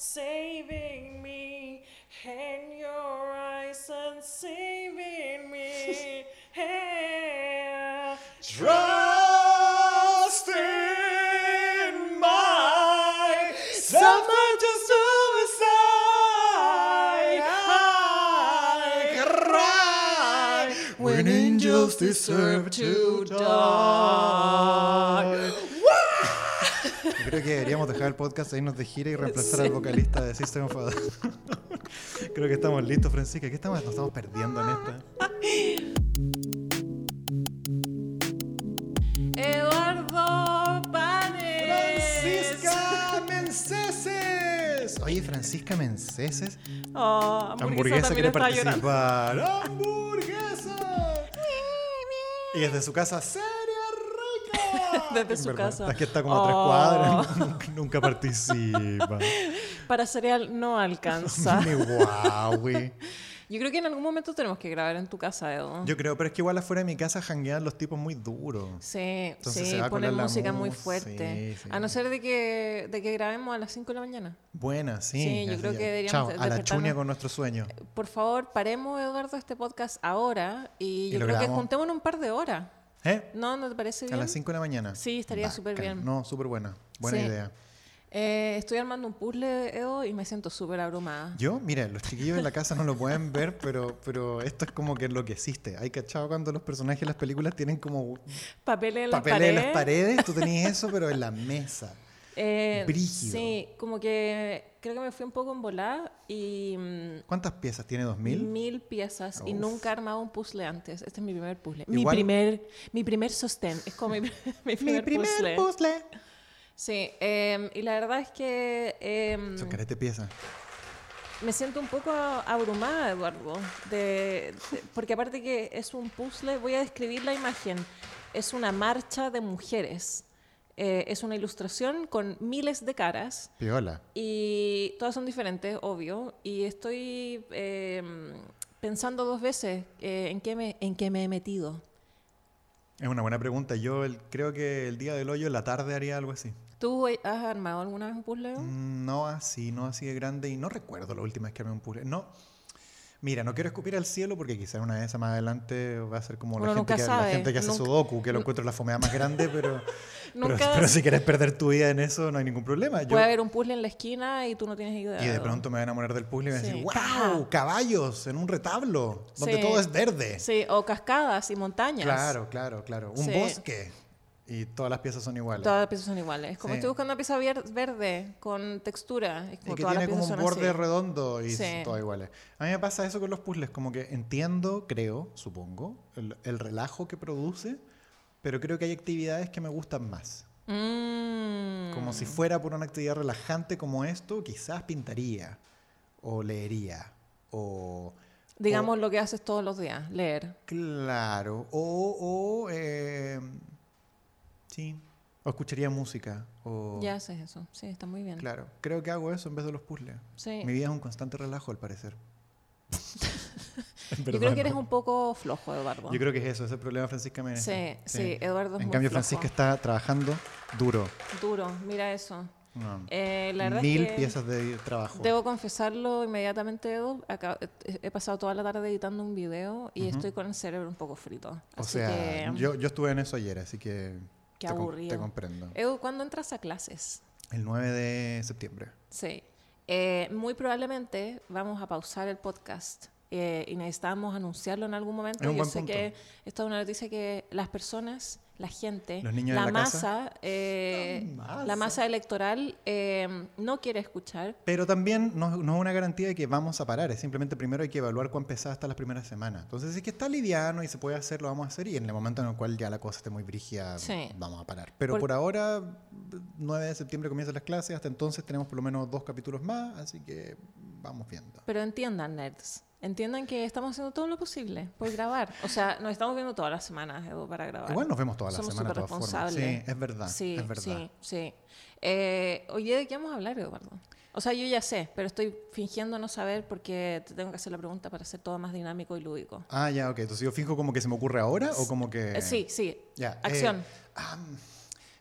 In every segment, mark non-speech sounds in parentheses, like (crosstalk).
saving me, and your eyes and saving me. (laughs) Hey, Trust in my summer to suicide. I cry when angels deserve to die. Yo creo que deberíamos dejar el podcast e irnos de gira y reemplazar al vocalista de System of a Down. (laughs) Creo que estamos listos, Francisca. ¿Qué estamos? Nos estamos perdiendo en esta. (laughs) Eduardo Panes. Francisca Menceses. Oye, Francisca Menceses. Oh, Hamburguesa, también quiere está llorando. participar. ¡Hamburguesa! Y desde su casa, ¡Seria rica! (laughs) Desde su casa. Que está como a tres Oh. cuadras, (laughs) nunca, nunca participa. (laughs) Para cereal no alcanza. Ni guau, güey. Yo creo que en algún momento tenemos que grabar en tu casa, Edu. Yo creo, pero es que igual afuera de mi casa janguean los tipos muy duros. Sí, Entonces sí, la música muy fuerte. sí, sí. A no ser de que, de que grabemos a las 5 de la mañana. Buena, sí. Sí, yo creo ya. que deberíamos Chao, a la chuña con nuestro sueño. Por favor, paremos, Eduardo, este podcast ahora y Y yo creo que grabamos. juntémonos un par de horas. ¿Eh? ¿No? ¿No te parece A bien? las 5 de la mañana. Sí, estaría súper bien. No, súper buena. Buena Sí. idea. Eh, estoy armando un puzzle, Edo, y me siento súper abrumada. Yo, mira, los chiquillos en la casa no lo pueden ver, pero, pero esto es como que lo que existe. Hay cachado cuando los personajes en las películas tienen como Papeles en las papeles en paredes. las paredes. Tú tenías eso, pero en la mesa. Eh, Brígido. Sí, como que creo que me fui un poco en volada y mm, ¿Cuántas piezas tiene? ¿Dos mil? mil piezas y Uf. nunca he armado un puzzle antes. Este es mi primer puzzle. Mi primer, mi primer sostén. Es como mi, (laughs) (laughs) mi primer, puzzle. puzzle. Sí, em, y la verdad es que em, Son carete piezas. me siento un poco abrumada, Eduardo, de, de- porque aparte que es un puzzle, voy a describir la imagen. Es una marcha de mujeres. Eh, es una ilustración con miles de caras Piola. y todas son diferentes, obvio. Y estoy eh, pensando dos veces eh, en, qué me, en qué me he metido. Es una buena pregunta. Yo el- creo que el día del hoyo, en la tarde, haría algo así. ¿Tú has armado alguna vez un puzzle? Mm, No así, no así de grande. Y no recuerdo la última vez que armé un puzzle. No. Mira, no quiero escupir al cielo porque quizás una de esas más adelante va a ser como la gente, que, la gente que hace nunca- sudoku, que lo encuentro la fomea más grande, pero, (laughs) pero, Nunca- pero si quieres perder tu vida en eso, no hay ningún problema. Yo, Puede haber un puzzle en la esquina y tú no tienes idea. y de pronto me voy a enamorar del puzzle y voy a Sí. decir, Caja. wow, caballos en un retablo, donde Sí. todo es verde. Sí, o cascadas y montañas. Claro, claro, claro. Un Sí. bosque y todas las piezas son iguales. Todas las piezas son iguales. Como Sí. estoy buscando una pieza verde con textura. Es Y como que todas las tiene como piezas un borde así. redondo y Sí. todo iguales. A mí me pasa eso con los puzzles, como que entiendo, creo, supongo, el, el relajo que produce, pero creo que hay actividades que me gustan más. Mm. Como si fuera por una actividad relajante como esto, quizás pintaría, o leería, o... Digamos lo que haces todos los días, leer. Claro, o... o eh, sí, o escucharía música, o... Ya haces eso. Sí, está muy bien. Claro, creo que hago eso en vez de los puzzles. Sí. Mi vida es un constante relajo, al parecer. (laughs) Yo creo que eres un poco flojo, Eduardo. Yo creo que es eso, es el problema Francisca me Sí, sí, Eduardo es En muy cambio, flojo. Francisca está trabajando duro. Duro, mira eso. No, Eh, la verdad Mil es que piezas de trabajo. Debo confesarlo inmediatamente, Edu. Acá- he pasado toda la tarde editando un video y estoy con el cerebro un poco frito. o Así sea, que, yo, yo estuve en eso ayer, así que Qué te, com- aburrido. te comprendo. Edu, ¿cuándo entras a clases? El 9 de septiembre. Sí. Eh, muy probablemente vamos a pausar el podcast eh, y necesitamos anunciarlo en algún momento. Yo buen sé punto. que esta es una noticia que las personas, la gente, Los niños la, en la casa. masa, eh, La masa. la masa electoral eh, no quiere escuchar. Pero también no, no es una garantía de que vamos a parar, es simplemente primero hay que evaluar cuán pesada está las primeras semanas. Entonces, si es que está liviano y se puede hacer, lo vamos a hacer y en el momento en el cual ya la cosa esté muy brígida, Sí. vamos a parar. Pero Por- por, ahora, 9 de septiembre comienzan las clases, hasta entonces tenemos por lo menos dos capítulos más, así que vamos viendo. Pero entiendan, nerds. Entiendan que estamos haciendo todo lo posible por grabar. O sea, nos estamos viendo todas las semanas, Edu, para grabar. Igual nos vemos todas las Somos semanas, súper todas formas. Sí, es verdad, Sí, es verdad. sí, sí. Eh, oye, ¿de qué vamos a hablar, Eduardo? O sea, yo ya sé, pero estoy fingiendo no saber porque te tengo que hacer la pregunta para hacer todo más dinámico y lúdico. Ah, ya, ok. Entonces yo fijo como que se me ocurre ahora o como que... Eh, sí, sí. Ya, eh, Acción.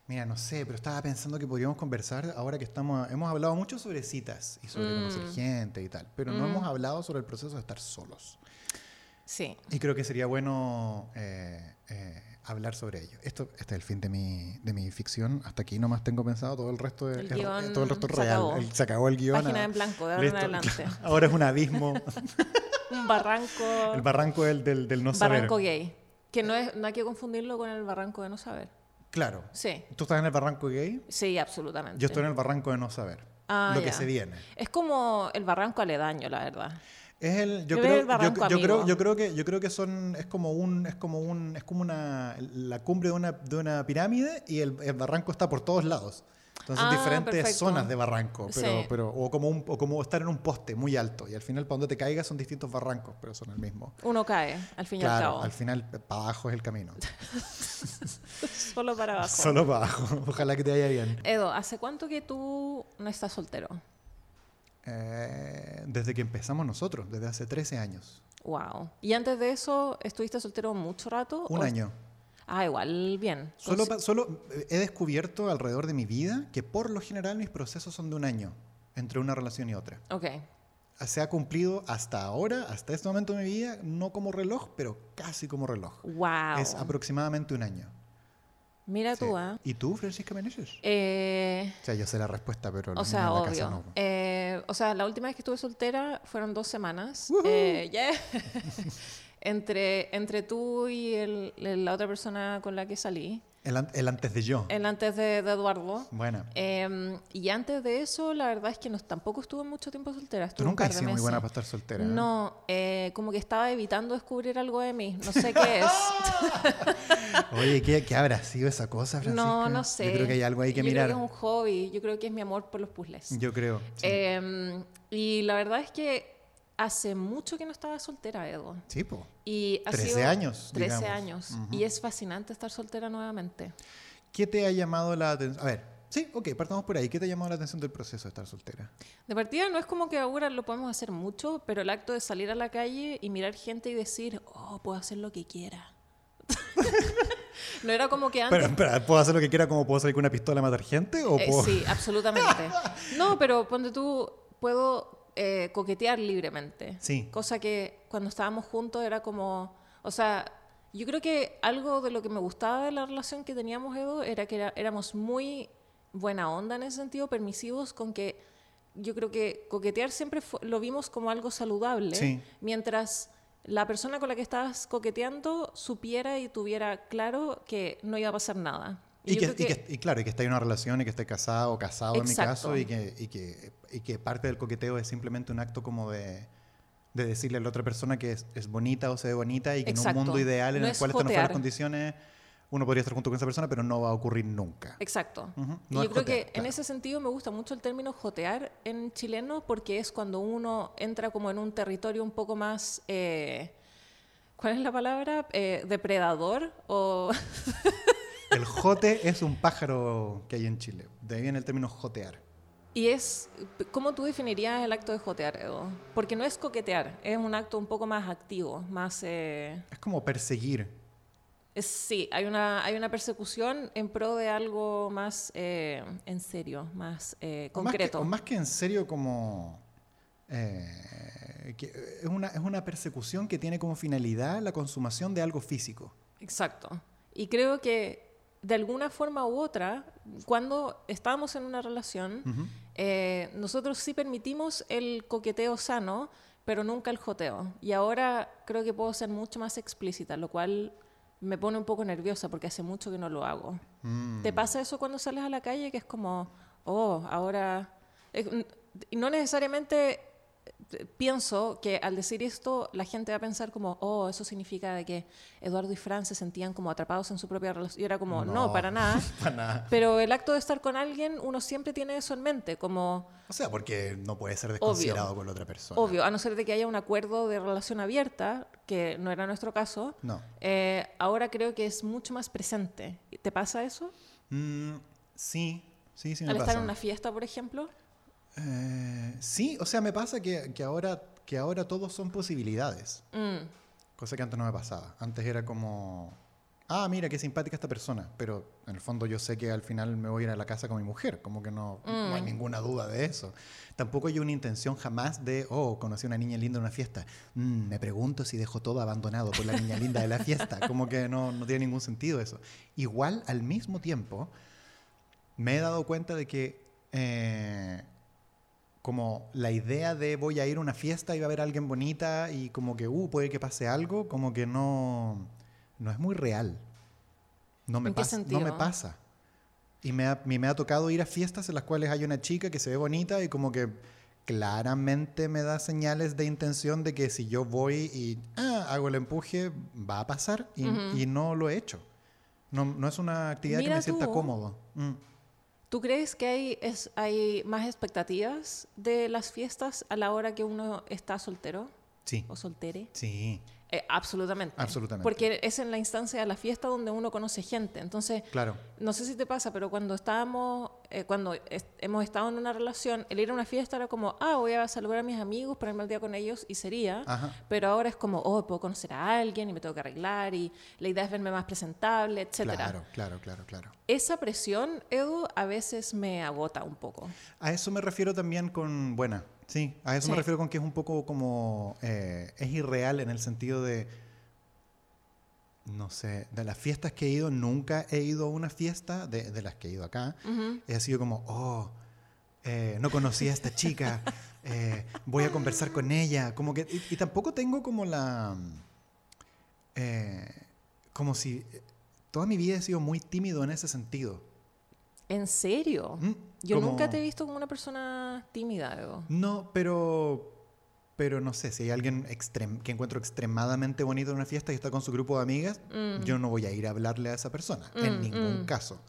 Mira, no sé, pero estaba pensando que podríamos conversar ahora que estamos. Hemos hablado mucho sobre citas y sobre conocer Mm. gente y tal, pero no hemos hablado sobre el proceso de estar solos. Sí. Y creo que sería bueno eh, eh, hablar sobre ello. Esto, este es el fin de mi, de mi ficción. Hasta aquí nomás tengo pensado todo el resto de, El guion todo el resto es se real. acabó. El- se acabó el guion. Página ah, en blanco, de ahora en adelante. (laughs) Ahora es un abismo. (laughs) Un barranco. el barranco del, del, del no saber. barranco gay. Que no, es, no hay que confundirlo con el barranco de no saber. Claro. Sí, ¿Tú estás en el barranco gay? sí, absolutamente. Yo estoy en el barranco de no saber. Ah, lo que se viene. Es como el barranco aledaño, la verdad. Es el, yo creo, el barranco yo, yo creo, yo creo que, yo creo que son, es como un, es como un, es como una, la cumbre de una, de una pirámide y el, el barranco está por todos lados. Entonces Ah, diferentes perfecto. zonas de barranco, pero, Sí. pero o como un, o como estar en un poste muy alto y al final para donde te caigas son distintos barrancos, pero son el mismo. Uno cae, al fin y al cabo. al final para abajo es el camino. (laughs) Solo para abajo. Solo para abajo. Ojalá que te vaya bien. Edo, ¿hace cuánto que tú no estás soltero? Eh, desde que empezamos nosotros, desde hace 13 años. Wow. ¿Y antes de eso estuviste soltero mucho rato? Un o- año. Ah, igual, bien. Solo, solo eh, he descubierto alrededor de mi vida que por lo general mis procesos son de un año entre una relación y otra. Ok. Se ha cumplido hasta ahora, hasta este momento de mi vida, no como reloj, pero casi como reloj. Wow. Es aproximadamente un año. Mira Sí. tú, ¿ah? ¿Y tú, Francisca Meneses? Eh, O sea, yo sé la respuesta, pero o sea, en la obvio. casa no. Eh, o sea, la última vez que estuve soltera fueron dos semanas. Eh, yeah. (laughs) entre, entre tú y el- la otra persona con la que salí. El, an- el antes de yo. El antes de, de Eduardo. Bueno, Eh, y antes de eso, la verdad es que no, tampoco estuve mucho tiempo soltera. tú Estuve un nunca has sido muy buena para meses. estar soltera. ¿eh? No, eh, como que estaba evitando descubrir algo de mí. No sé qué es. (laughs) Oye, ¿qué, qué habrá sido esa cosa, Francisca? no, no sé. Yo creo que hay algo ahí que Yo mirar. Creo que es un hobby. Yo creo que es mi amor por los puzzles. Yo creo. sí. Eh, y la verdad es que hace mucho que no estaba soltera, Edo. sí, po. Y ha 13 sido años, 13 digamos. años. Y es fascinante estar soltera nuevamente. ¿Qué te ha llamado la atención? A ver, sí, ok, partamos por ahí. ¿Qué te ha llamado la atención del proceso de estar soltera? De partida no es como que ahora lo podemos hacer mucho, pero el acto de salir a la calle y mirar gente y decir, oh, puedo hacer lo que quiera. (laughs) no era como que antes... Pero, ¿puedo hacer lo que quiera como puedo salir con una pistola a matar gente? ¿O Eh, puedo- sí, absolutamente. (laughs) No, pero ponte tú, puedo eh, coquetear libremente. Sí. Cosa que cuando estábamos juntos era como, o sea, yo creo que algo de lo que me gustaba de la relación que teníamos, Edo, era que era- éramos muy buena onda en ese sentido, permisivos con que yo creo que coquetear siempre fue- lo vimos como algo saludable, Sí. mientras la persona con la que estabas coqueteando supiera y tuviera claro que no iba a pasar nada. Y, yo que, creo y que- y claro, y que esté en una relación y que esté casado o casado en mi Exacto. caso y que, y, que, y que parte del coqueteo es simplemente un acto como de, de decirle a la otra persona que es, es bonita o se ve bonita y que en Exacto. un mundo ideal en No el cual están en jotear. condiciones uno podría estar junto con esa persona, pero no va a ocurrir nunca. Exacto. Ujú, Y no yo es creo jotear, que en claro. ese sentido me gusta mucho el término jotear en chileno porque es cuando uno entra como en un territorio un poco más, eh, ¿cuál es la palabra? Eh, depredador o... (laughs) El jote es un pájaro que hay en Chile. De ahí viene el término jotear. y es, ¿cómo tú definirías el acto de jotear, Edo? Porque no es coquetear, es un acto un poco más activo, más... eh, Es como perseguir. es- sí, hay una, hay una persecución en pro de algo más eh, en serio, más eh, O más, que, concreto. o más que en serio como... eh, que es, una, es una persecución que tiene como finalidad la consumación de algo físico. Exacto. Y creo que de alguna forma u otra, cuando estábamos en una relación, eh, nosotros sí permitimos el coqueteo sano, pero nunca el joteo. Y ahora creo que puedo ser mucho más explícita, lo cual me pone un poco nerviosa porque hace mucho que no lo hago. Mm. ¿Te pasa eso cuando sales a la calle que es como, oh, ahora... eh, no necesariamente pienso que al decir esto la gente va a pensar como, oh, eso significa de que Eduardo y Fran se sentían como atrapados en su propia relación. Y era como, no, No. para nada. (laughs) Para nada. Pero el acto de estar con alguien, uno siempre tiene eso en mente, como, O sea, porque no puede ser desconsiderado con la otra persona. obvio, a no ser de que haya un acuerdo de relación abierta, que no era nuestro caso, No. eh, ahora creo que es mucho más presente. ¿Te pasa eso? Mm, sí, sí, sí me al pasa. estar en una fiesta, por ejemplo. Eh, sí, o sea, me pasa que, que ahora, que ahora todos son posibilidades. Mm. Cosa que antes no me pasaba. Antes era como... ah, mira, qué simpática esta persona, pero en el fondo yo sé que al final me voy a ir a la casa con mi mujer, como que no, no hay Mm. ninguna duda de eso. Tampoco hay una intención jamás de, oh, conocí a una niña linda en una fiesta, Mm, me pregunto si dejo todo abandonado por la niña linda de la fiesta, (laughs) como que no, no tiene ningún sentido eso. Igual, al mismo tiempo, me he dado cuenta de que eh, como la idea de voy a ir a una fiesta y va a haber alguien bonita y como que, uh, puede que pase algo, como que no, no es muy real. No me, ¿En qué pasa, no me pasa. Y me ha, me, me ha tocado ir a fiestas en las cuales hay una chica que se ve bonita y como que claramente me da señales de intención de que si yo voy y ah, hago el empuje, va a pasar y, no lo he hecho. No, no es una actividad que me sienta tú. cómodo. Mm. ¿Tú crees que hay, es, hay más expectativas de las fiestas a la hora que uno está soltero Sí, o soltere? sí, Eh, absolutamente. Absolutamente. Porque es en la instancia de la fiesta donde uno conoce gente. Entonces, claro. no sé si te pasa, pero cuando estábamos, eh, cuando est- hemos estado en una relación, el ir a una fiesta era como, ah, voy a saludar a mis amigos, ponerme al día con ellos y sería. Ajá. Pero ahora es como, oh, puedo conocer a alguien y me tengo que arreglar y la idea es verme más presentable, etcétera. Claro, claro, claro, claro. Esa presión, Edu, a veces me agota un poco. A eso me refiero también con, buena, sí, a eso me Sí. refiero con que es un poco como, eh, es irreal en el sentido de, no sé, de las fiestas que he ido, nunca he ido a una fiesta, de, de las que he ido acá, Ujú. he sido como, oh, eh, no conocía a esta chica, eh, voy a conversar con ella, como que, y, y tampoco tengo como la, eh, como si, toda mi vida he sido muy tímido en ese sentido. ¿En serio? Mm, Yo como- nunca te he visto como una persona tímida. No, pero. Pero no sé, si hay alguien que encuentro extremadamente bonito en una fiesta y está con su grupo de amigas, Mm. yo no voy a ir a hablarle a esa persona, en Mm, ningún mm. caso.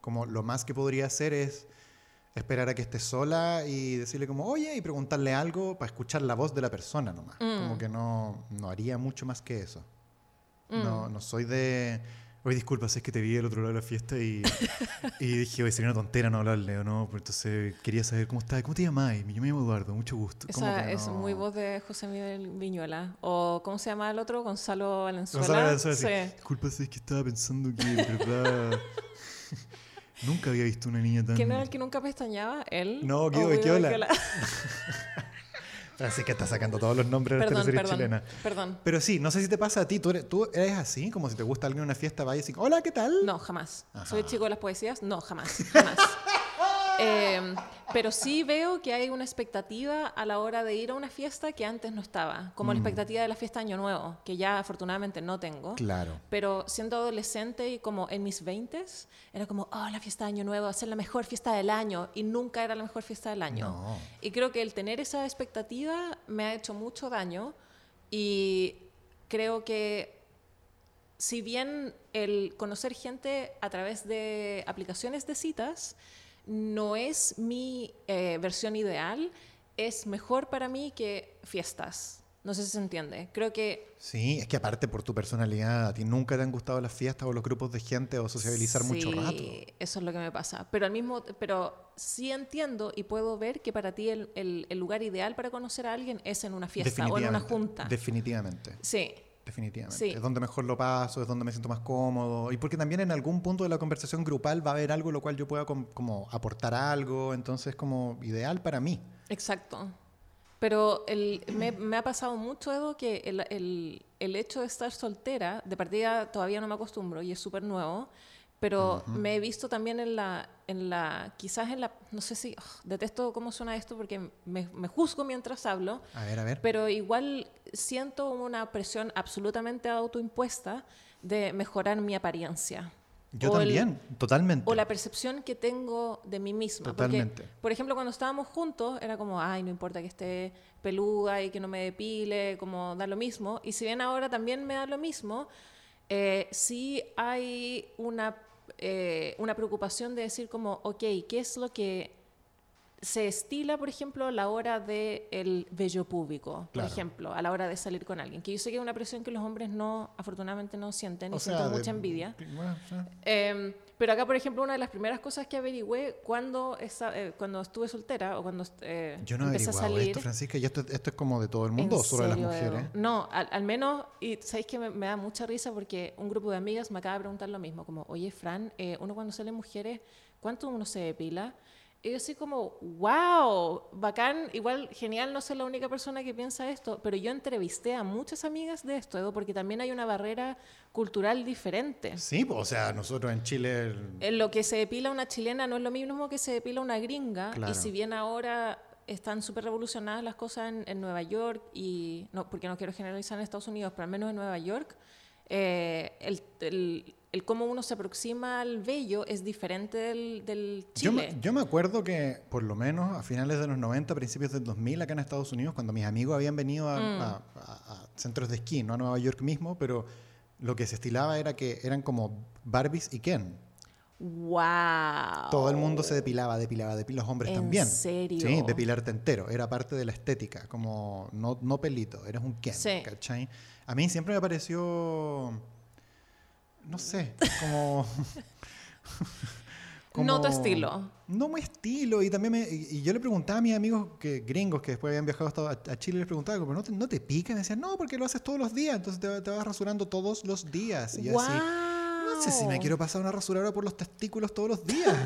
Como lo más que podría hacer es esperar a que esté sola y decirle como, oye, y preguntarle algo para escuchar la voz de la persona nomás. Como que no, no haría mucho más que eso. No, no soy de... Oye, disculpa, si es que te vi el otro lado de la fiesta y, y (laughs) dije, oye, sería una tontera no hablarle o no, pero entonces quería saber cómo estás, ¿cómo te llamas? Yo me llamo Eduardo, mucho gusto. Esa es no- muy voz de José Miguel Viñuela. O, ¿cómo se llama el otro? Gonzalo Valenzuela. Gonzalo Valenzuela, sí. Sí. Disculpa, si es que estaba pensando que, de verdad, (laughs) nunca había visto una niña tan... ¿Quién era el que nunca pestañaba? ¿Él? No, ¿O Guido. Becchiola? (laughs) Así que está sacando todos los nombres de la perdón, teleserie perdón, chilena. perdón. Pero sí, no sé si te pasa a ti, ¿tú eres, tú eres así? Como si te gusta alguien en una fiesta, vayas y hola, ¿qué tal? No, jamás. Ajá. ¿Soy chico de las poesías? No, jamás. jamás. (laughs) Eh, pero sí veo que hay una expectativa a la hora de ir a una fiesta que antes no estaba, como la Mm. expectativa de la fiesta Año Nuevo, que ya afortunadamente no tengo. Claro. Pero siendo adolescente y como en mis 20 era como, oh, la fiesta de Año Nuevo va a ser la mejor fiesta del año. Y nunca era la mejor fiesta del año. No. Y creo que el tener esa expectativa me ha hecho mucho daño. Y creo que si bien el conocer gente a través de aplicaciones de citas no es mi eh, versión ideal, es mejor para mí que fiestas. No sé si se entiende. Creo que Sí, es que aparte por tu personalidad, a ti nunca te han gustado las fiestas o los grupos de gente o sociabilizar mucho Sí, rato. Eso es lo que me pasa. Pero al mismo, pero sí entiendo y puedo ver que para ti el, el- el lugar ideal para conocer a alguien es en una fiesta o en una junta. Definitivamente. sí, Definitivamente. Sí. Es donde mejor lo paso, es donde me siento más cómodo. Y porque también en algún punto de la conversación grupal va a haber algo lo cual yo pueda com- como aportar algo. Entonces, como ideal para mí. exacto. Pero el- me, me ha pasado mucho, Edo, que el, el- el hecho de estar soltera, de partida todavía no me acostumbro y es súper nuevo, pero me he visto también en la, en la, quizás en la, no sé si, ugh, detesto cómo suena esto porque me, me juzgo mientras hablo, A ver, a ver. pero igual siento una presión absolutamente autoimpuesta de mejorar mi apariencia. Yo O el- también, totalmente. o la percepción que tengo de mí misma. Totalmente. Porque, por ejemplo, cuando estábamos juntos, era como, ay, no importa que esté peluda y que no me depile, como da lo mismo. Y si bien ahora también me da lo mismo, eh, sí hay una, eh, una preocupación de decir como, ok, ¿qué es lo que se estila, por ejemplo, a la hora del el vello público, por Claro. ejemplo, a la hora de salir con alguien? Que yo sé que es una presión que los hombres no, afortunadamente no sienten y O sienten sea, de- mucha envidia. Bueno. Eh, Pero acá, por ejemplo, una de las primeras cosas que averigüé cuando, esa- eh, cuando estuve soltera o cuando eh, Yo no empecé a salir. esto, Francisca, y esto, esto es como de todo el mundo, ¿En o solo de las mujeres. No, al, al menos, y sabéis que me, me da mucha risa porque un grupo de amigas me acaba de preguntar lo mismo, como, oye, Fran, eh, uno cuando sale mujeres, ¿cuánto uno se depila? Y yo así como, wow, bacán, igual genial no ser la única persona que piensa esto, pero yo entrevisté a muchas amigas de esto, Edo, porque también hay una barrera cultural diferente. Sí, o sea, nosotros en Chile... el- En lo que se depila una chilena no es lo mismo que se depila una gringa. Claro. Y si bien ahora están súper revolucionadas las cosas en, en Nueva York, y no, porque no quiero generalizar en Estados Unidos, pero al menos en Nueva York, eh, el, el- el cómo uno se aproxima al vello es diferente del, del Yo Chile. me, yo me acuerdo que, por lo menos a finales de los 90, principios del 2000, acá en Estados Unidos, cuando mis amigos habían venido a, Mm. a- a- a centros de esquí, no a Nueva York mismo, pero lo que se estilaba era que eran como Barbies y Ken. ¡Wow! Todo el mundo se depilaba, depilaba, depilaba, los hombres ¿En también. serio? Sí, depilarte entero. Era parte de la estética, como no, no pelito, eres un Ken, Sí. ¿cachai? A mí siempre me pareció, no sé, (laughs) como... No tu estilo. No mi estilo. Y también me, y, yo le preguntaba a mis amigos que, gringos que después habían viajado a, a Chile, les preguntaba, pero ¿no te, no te pica? Y me decían, no, porque lo haces todos los días, entonces te, te vas rasurando todos los días. Y yo así, no sé si me quiero pasar una rasuradora por los testículos todos los días.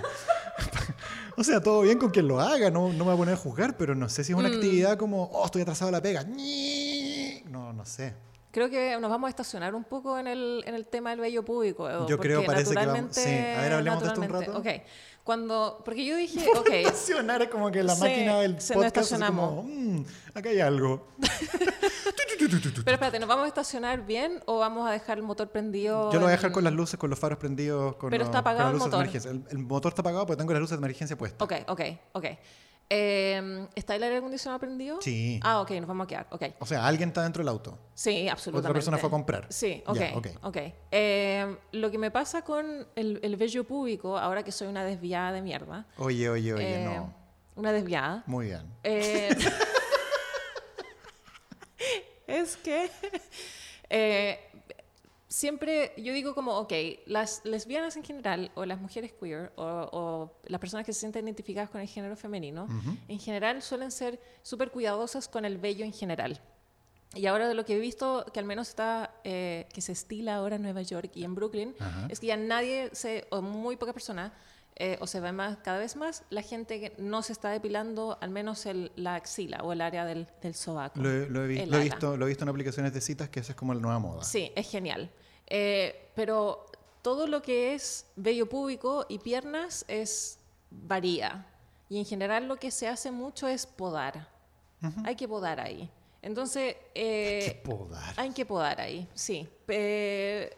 (laughs) o sea, todo bien con quien lo haga, no, no me voy a poner a juzgar, pero no sé si es una Mm. actividad como, oh, estoy atrasado a la pega. No, no sé. Creo que nos vamos a estacionar un poco en el, en el tema del vello público. Edo, Yo creo, parece que vamos- naturalmente- sí. A ver, hablemos de esto un rato. Ok. Cuando, porque yo dije, (laughs) ok, Estacionar es como que la máquina del se podcast es como, estacionamos. "Mm, acá hay algo. (laughs) pero espérate, ¿nos vamos a estacionar bien o vamos a dejar el motor prendido? Yo lo voy a dejar en- con las luces, con los faros prendidos, con, Pero los- está con apagado las el luces de motor. emergencia. El, el motor está apagado porque tengo las luces de emergencia puestas. Ok, ok, ok. Eh, ¿Está el aire acondicionado prendido? Sí. Ah, ok, nos vamos a quedar, ok. O sea, alguien está dentro del auto. Sí, absolutamente. Otra persona fue a comprar. Sí, ok. Ya, ok. ok. Eh, lo que me pasa con el, el vello público, ahora que soy una desviada de mierda, Oye, oye, oye, eh, no. una desviada, Muy bien. Eh, (laughs) es que eh, siempre yo digo como, ok, las lesbianas en general, o las mujeres queer, o, o las personas que se sienten identificadas con el género femenino, Ujú. en general suelen ser súper cuidadosas con el vello en general. Y ahora de lo que he visto, que al menos está, eh, que se estila ahora en Nueva York y en Brooklyn, Ajá. es que ya nadie, se, o muy pocas personas, eh, o se ve más, cada vez más, la gente que no se está depilando al menos el, la axila o el área del, del sobaco. Lo, he- lo he, lo he visto, lo he visto en aplicaciones de citas que esa es como la nueva moda. Sí, es genial. Eh, pero todo lo que es vello púbico y piernas es varía. Y en general lo que se hace mucho es podar. Hay que podar ahí. Entonces, eh, Qué podar. hay que podar ahí, sí. Eh,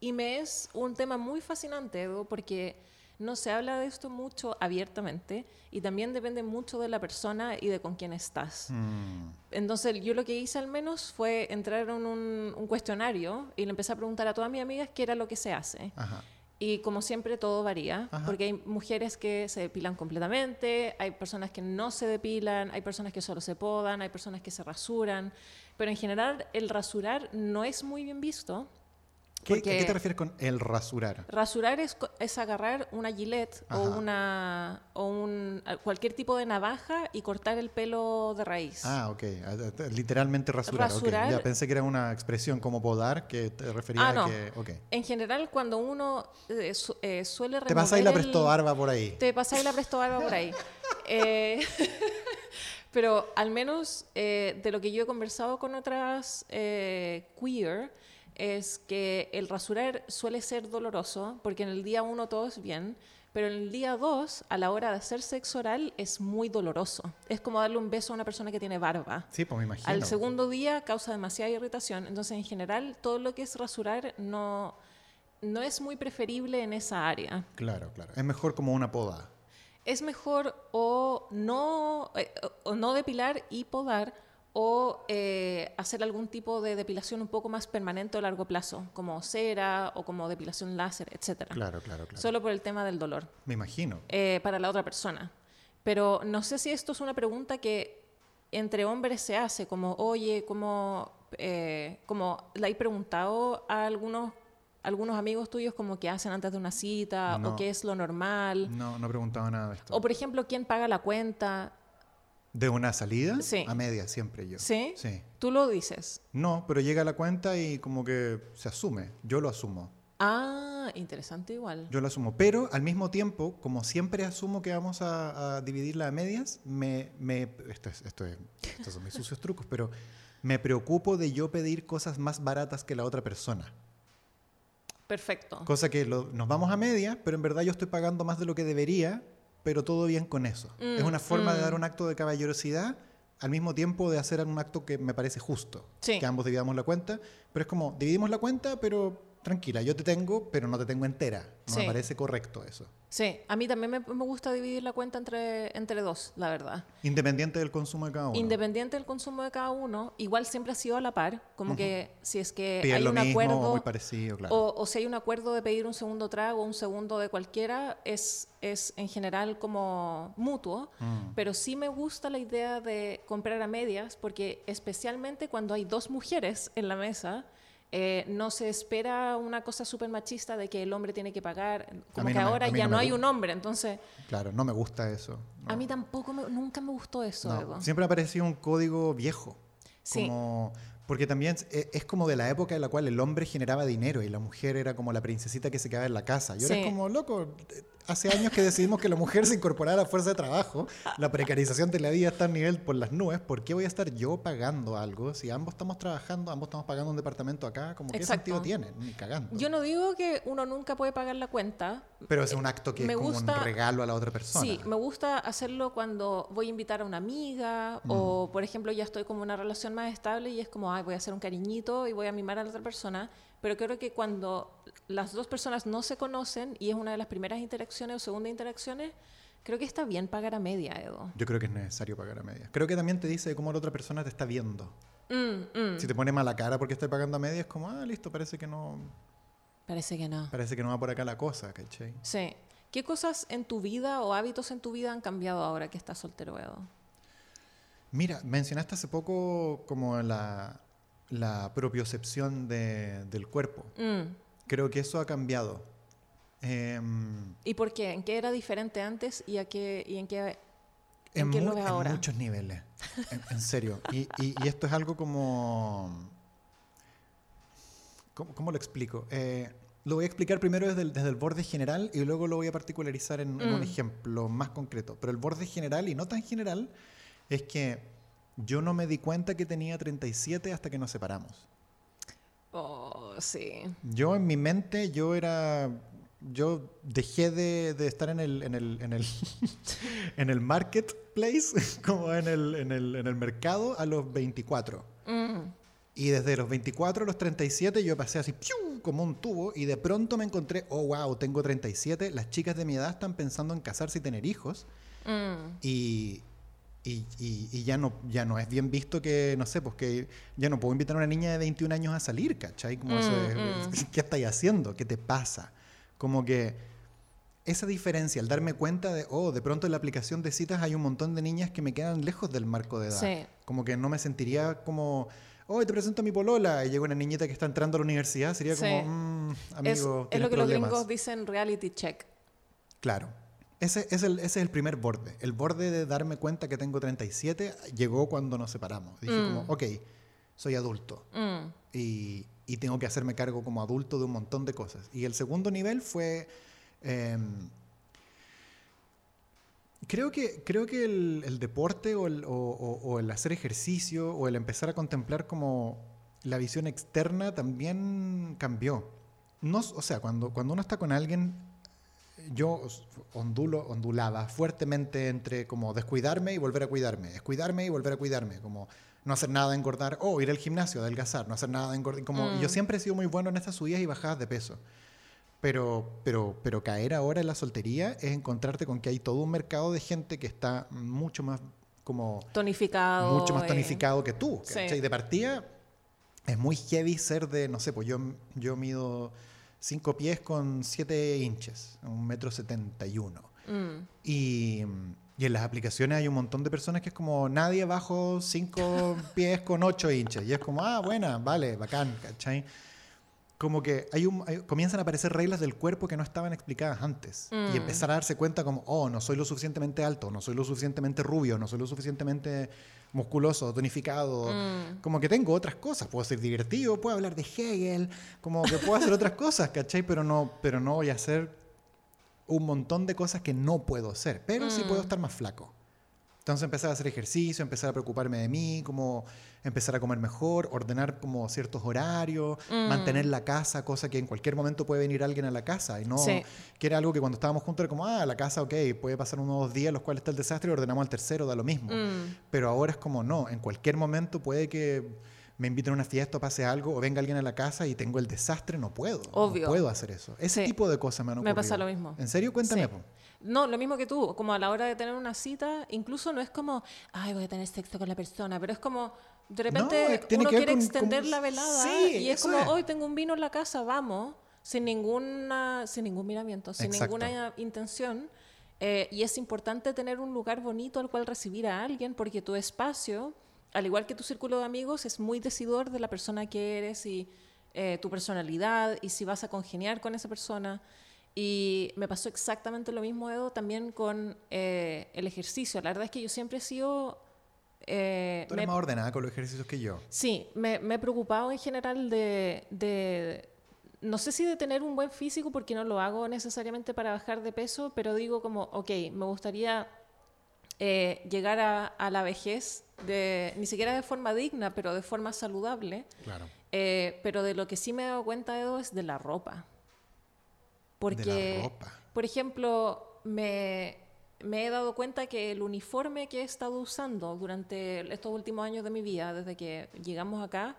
y me es un tema muy fascinante, Edu, porque no se habla de esto mucho abiertamente y también depende mucho de la persona y de con quién estás. Mm, Entonces, yo lo que hice al menos fue entrar en un, un cuestionario y le empecé a preguntar a todas mis amigas qué era lo que se hace. Ajá. Y como siempre, todo varía, Ajá. porque hay mujeres que se depilan completamente, hay personas que no se depilan, hay personas que solo se podan, hay personas que se rasuran, pero en general el rasurar no es muy bien visto. ¿Qué, ¿A qué te refieres con el rasurar? Rasurar es, es agarrar una gilet o, Ajá. una, o un, cualquier tipo de navaja y cortar el pelo de raíz. Ah, ok. Ah, ah, Literalmente rasurar. Ya pensé que era una expresión como podar que te refería Ah, no. a que. ok. En general, cuando uno eh, su- eh, suele Te pasáis la remover presto barba por ahí. Te pasáis la presto barba por ahí. Eh, (laughs) pero al menos eh, de lo que yo he conversado con otras queer, es que el rasurar suele ser doloroso, porque en el día uno todo es bien, pero en el día dos, a la hora de hacer sexo oral, es muy doloroso. Es como darle un beso a una persona que tiene barba. Sí, pues me imagino. Al segundo día causa demasiada irritación. Entonces, en general, todo lo que es rasurar no, no es muy preferible en esa área. Claro, claro. Es mejor como una poda. Es mejor o no, eh, o- o no depilar y podar o eh, hacer algún tipo de depilación un poco más permanente a largo plazo, como cera o como depilación láser, etc. Claro, claro, claro. Solo por el tema del dolor Me imagino. eh, para la otra persona. Pero no sé si esto es una pregunta que entre hombres se hace, como, oye, como, eh, como le he preguntado a algunos algunos amigos tuyos como que hacen antes de una cita No. o qué es lo normal. No, no preguntaba nada de esto. O por ejemplo, quién paga la cuenta. ¿De una salida? Sí. A media, siempre yo. ¿Sí? Sí. Tú lo dices. No, pero llega la cuenta y como que se asume. Yo lo asumo. Ah, interesante igual. Yo lo asumo. Pero al mismo tiempo, como siempre asumo que vamos a, a dividirla a medias, me, me, esto es, esto es- estos son mis sucios trucos, pero me preocupo de yo pedir cosas más baratas que la otra persona. Perfecto. Cosa que lo- nos vamos a media, pero en verdad yo estoy pagando más de lo que debería, pero todo bien con eso. Mm, es una forma de mm. dar un acto de caballerosidad al mismo tiempo de hacer un acto que me parece justo. Sí. Que ambos dividamos la cuenta, pero es como, dividimos la cuenta, pero tranquila, yo te tengo, pero no te tengo entera. No Sí. me parece correcto eso. Sí, a mí también me, me gusta dividir la cuenta entre, entre dos, la verdad. Independiente del consumo de cada uno. Independiente del consumo de cada uno, igual siempre ha sido a la par, como que si es que Piden hay lo un mismo, acuerdo muy parecido, claro. o, o si hay un acuerdo de pedir un segundo trago, un segundo de cualquiera, es, es en general como mutuo, Mm. pero sí me gusta la idea de comprar a medias, porque especialmente cuando hay dos mujeres en la mesa, eh, no se espera una cosa súper machista de que el hombre tiene que pagar, como que no ahora a ya no hay un hombre, entonces Claro, no me gusta eso. a no. mí tampoco, me- nunca me gustó eso. Siempre me ha parecido un código viejo. Sí. Como, porque también es, es como de la época en la cual el hombre generaba dinero y la mujer era como la princesita que se quedaba en la casa. Y ahora Sí. es como, loco, eh, hace años que decidimos que la mujer se incorporara a la fuerza de trabajo. La precarización de la vida está a nivel por las nubes. ¿Por qué voy a estar yo pagando algo si ambos estamos trabajando, ambos estamos pagando un departamento acá? Como, ¿Qué sentido tiene? Ni cagando. Yo no digo que uno nunca puede pagar la cuenta. Pero es un acto que me es como gusta- un regalo a la otra persona. Sí, me gusta hacerlo cuando voy a invitar a una amiga o, por ejemplo, ya estoy como en una relación más estable y es como, voy a hacer un cariñito y voy a mimar a la otra persona. Pero creo que cuando las dos personas no se conocen y es una de las primeras interacciones o segunda interacciones, creo que está bien pagar a media, Edo. Yo creo que es necesario pagar a medias. Creo que también te dice cómo la otra persona te está viendo. Mm, mm. Si te pone mala cara porque estoy pagando a medias, es como, ah, listo, parece que no, Parece que no. parece que no va por acá la cosa, ¿cachai? Sí. ¿Qué cosas en tu vida o hábitos en tu vida han cambiado ahora que estás soltero, Edo? Mira, mencionaste hace poco como la, la propiocepción de- del cuerpo. Mm. Creo que eso ha cambiado. Em, ¿Y por qué? ¿En qué era diferente antes y, a qué, y en qué, en, en qué lo mu- ves en ahora? muchos niveles, en, en serio. Y, y- y esto es algo como... ¿Cómo, cómo lo explico? Eh, lo voy a explicar primero desde el, desde el borde general y luego lo voy a particularizar en, en un Mm. ejemplo más concreto. Pero el borde general y no tan general es que yo no me di cuenta que tenía 37 hasta que nos separamos. Oh, sí. Yo en mi mente, yo era. Yo dejé de, de estar en el, en el, en el, (laughs) en el marketplace, (laughs) como en el, en, el, en el mercado, a los 24. Mm. Y desde los 24 a los 37 yo pasé así, ¡piu! como un tubo, y de pronto me encontré, oh, wow, tengo 37, las chicas de mi edad están pensando en casarse y tener hijos, Mm. y, y, y- y ya, no, ya no es bien visto que, no sé, pues que ya no puedo invitar a una niña de 21 años a salir, ¿cachai? Como eso Mm, es- (laughs) ¿Qué estáis haciendo? ¿Qué te pasa? Como que esa diferencia, al darme cuenta de, oh, de pronto en la aplicación de citas hay un montón de niñas que me quedan lejos del marco de edad. Sí. Como que no me sentiría como, oh, te presento a mi polola, y llega una niñita que está entrando a la universidad, sería Sí. como, mm, Es, amigo, es tienes lo que los problemas". gringos dicen reality check. Claro. Ese es, el, ese es el primer borde. El borde de darme cuenta que tengo 37 llegó cuando nos separamos. Dije Mm. como, ok, soy adulto Mm. y, y tengo que hacerme cargo como adulto de un montón de cosas. Y el segundo nivel fue... em, creo que, creo que el, el deporte o el, o- o- o el hacer ejercicio o el empezar a contemplar como la visión externa también cambió. No, o sea, cuando, cuando uno está con alguien, yo ondulo, ondulaba fuertemente entre como descuidarme y volver a cuidarme, descuidarme y volver a cuidarme, como no hacer nada de engordar, o ir al gimnasio, adelgazar, no hacer nada de engordar, como Mm. yo siempre he sido muy bueno en estas subidas y bajadas de peso. Pero, pero, pero caer ahora en la soltería es encontrarte con que hay todo un mercado de gente que está mucho más como Tonificado. mucho más eh, tonificado que tú. sí. De partida es muy heavy ser de, no sé, pues yo, yo mido 5 pies con 7 inches, un metro 71. mm. Y, y en las aplicaciones hay un montón de personas que es como nadie bajo 5 (laughs) pies con 8 inches. Y es como, ah, buena, vale, bacán, ¿cachai? como que hay un, hay- comienzan a aparecer reglas del cuerpo que no estaban explicadas antes. Y Mm. empezar a darse cuenta como, oh, no soy lo suficientemente alto, no soy lo suficientemente rubio, no soy lo suficientemente musculoso, tonificado. Mm. Como que tengo otras cosas. Puedo ser divertido, puedo hablar de Hegel, como que puedo hacer otras cosas, ¿cachai? Pero no, pero no voy a hacer un montón de cosas que no puedo hacer. Pero sí Mm. puedo estar más flaco. Entonces empezar a hacer ejercicio, empezar a preocuparme de mí, como empezar a comer mejor, ordenar como ciertos horarios, Mm. mantener la casa, cosa que en cualquier momento puede venir alguien a la casa y no Sí. que era algo que cuando estábamos juntos era como, ah, la casa, ok, puede pasar unos dos días los cuales está el desastre y ordenamos al tercero, da lo mismo. Mm. Pero ahora es como, no, en cualquier momento puede que me inviten a una fiesta o pase algo o venga alguien a la casa y tengo el desastre, no puedo. Obvio. No puedo hacer eso. Ese Sí. tipo de cosas me han ocurrido. Me pasa lo mismo. ¿En serio? Cuéntame. Sí. No, lo mismo que tú, como a la hora de tener una cita, incluso no es como, ay, voy a tener sexo con la persona, pero es como, de repente tiene uno quiere con- extender con- la velada Sí, y es como, es. hoy tengo un vino en la casa, vamos, sin ninguna, sin ningún miramiento, sin Exacto. ninguna intención. Eh, y es importante tener un lugar bonito al cual recibir a alguien porque tu espacio, al igual que tu círculo de amigos, es muy decidor de la persona que eres y eh, tu personalidad y si vas a congeniar con esa persona. Y me pasó exactamente lo mismo, Edo, también con eh, el ejercicio. La verdad es que yo siempre he sido... eh, Tú eres me- más ordenada con los ejercicios que yo. Sí, me, me he preocupado en general de, de- no sé si de tener un buen físico, porque no lo hago necesariamente para bajar de peso, pero digo como, ok, me gustaría eh, llegar a, a la vejez, de, ni siquiera de forma digna, pero de forma saludable. Claro. Eh, pero de lo que sí me he dado cuenta, Edo, es de la ropa. Porque, De la ropa. por ejemplo, me, me he dado cuenta que el uniforme que he estado usando durante estos últimos años de mi vida, desde que llegamos acá,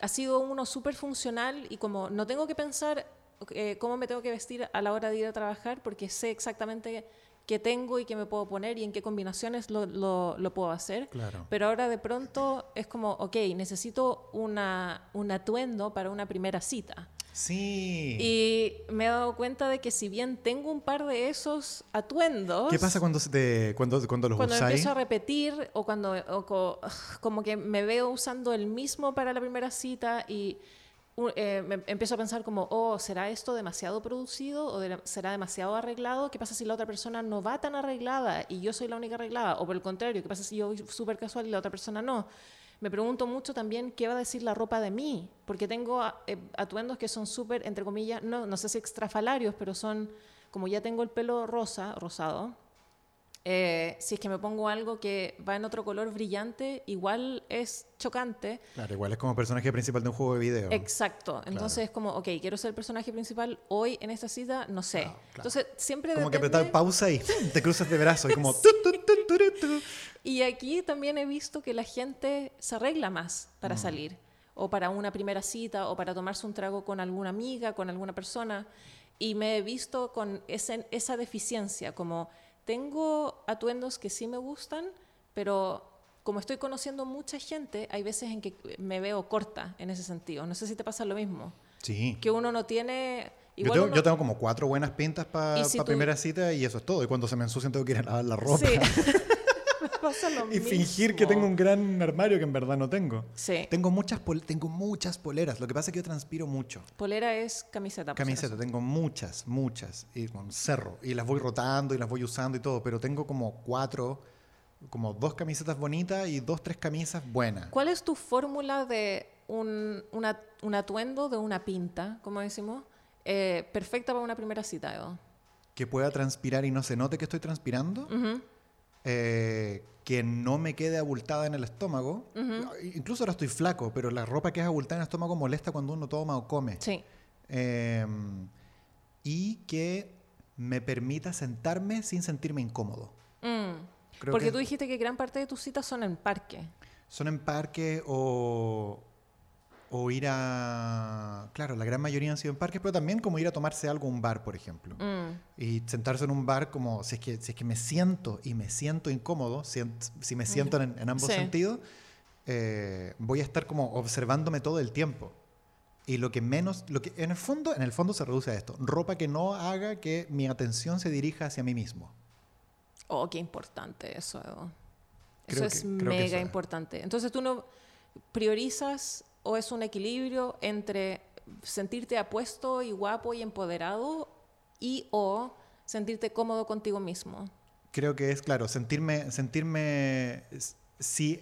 ha sido uno súper funcional y como no tengo que pensar eh, cómo me tengo que vestir a la hora de ir a trabajar porque sé exactamente qué tengo y qué me puedo poner y en qué combinaciones lo, lo- lo puedo hacer. Claro. Pero ahora de pronto es como, ok, necesito una, un atuendo para una primera cita. Sí. Y me he dado cuenta de que si bien tengo un par de esos atuendos, ¿Qué pasa cuando, se te, cuando, cuando los cuando empiezo a repetir o cuando o co- como que me veo usando el mismo para la primera cita y eh, me empiezo a pensar como, oh, ¿será esto demasiado producido o de- será demasiado arreglado? ¿Qué pasa si la otra persona no va tan arreglada y yo soy la única arreglada? O por el contrario, ¿qué pasa si yo voy súper casual y la otra persona no? Me pregunto mucho también qué va a decir la ropa de mí, porque tengo eh, atuendos que son súper, entre comillas, no, no sé si extrafalarios, pero son, como ya tengo el pelo rosa, rosado, eh, si es que me pongo algo que va en otro color brillante, igual es chocante. Claro, igual es como personaje principal de un juego de video. Exacto. Entonces es como, ok, quiero ser el personaje principal hoy en esta cita, no sé. Claro, claro. Entonces siempre como que depende- apretar pausa y te cruzas de brazos y como... (laughs) tu, tu, tu, tu. Y aquí también he visto que la gente se arregla más Mm. para salir, o para una primera cita, o para tomarse un trago con alguna amiga, con alguna persona. Y me he visto con ese- esa deficiencia, como tengo atuendos que sí me gustan, pero como estoy conociendo mucha gente, hay veces en que me veo corta en ese sentido. No sé si te pasa lo mismo, Sí. que uno no tiene... Yo igual tengo, uno- yo tengo como cuatro buenas pintas para tú- primera cita y eso es todo. Y cuando se me ensucian tengo que ir a lavar la ropa. Sí. (laughs) Pasa lo y fingir que mismo. tengo un gran armario que en verdad no tengo. Sí. Tengo muchas, pol- tengo muchas poleras. Lo que pasa es que yo transpiro mucho. Polera es camiseta. Camiseta, tengo muchas, muchas. Y con cerro. Y las voy rotando y las voy usando y todo. Pero tengo como cuatro, como dos camisetas bonitas y dos, tres camisas buenas. ¿Cuál es tu fórmula de un, una- un atuendo, de una pinta, como decimos, eh, perfecta para una primera cita, Edo? Que pueda transpirar y no se note que estoy transpirando. Ujú. eh, que no me quede abultada en el estómago. Incluso ahora estoy flaco, pero la ropa que es abultada en el estómago molesta cuando uno toma o come. Sí. Eh, y que me permita sentarme sin sentirme incómodo. Mm. Creo Porque que tú dijiste que gran parte de tus citas son en parque. son en parque o, o ir a... Claro, la gran mayoría han sido en parques, pero también como ir a tomarse algo a un bar, por ejemplo. Mm. Y sentarse en un bar como si es que, si es que me siento y me siento incómodo, si, si me siento en, en ambos Sí. sentidos, eh, voy a estar como observándome todo el tiempo. Y lo que menos, lo que en el fondo, en el fondo se reduce a esto, ropa que no haga que mi atención se dirija hacia mí mismo. Oh, qué importante eso. Creo Eso es que- que mega eso es. importante. Entonces tú no priorizas o es un equilibrio entre sentirte apuesto y guapo y empoderado y o sentirte cómodo contigo mismo. Creo que es, claro, sentirme, sentirme, si,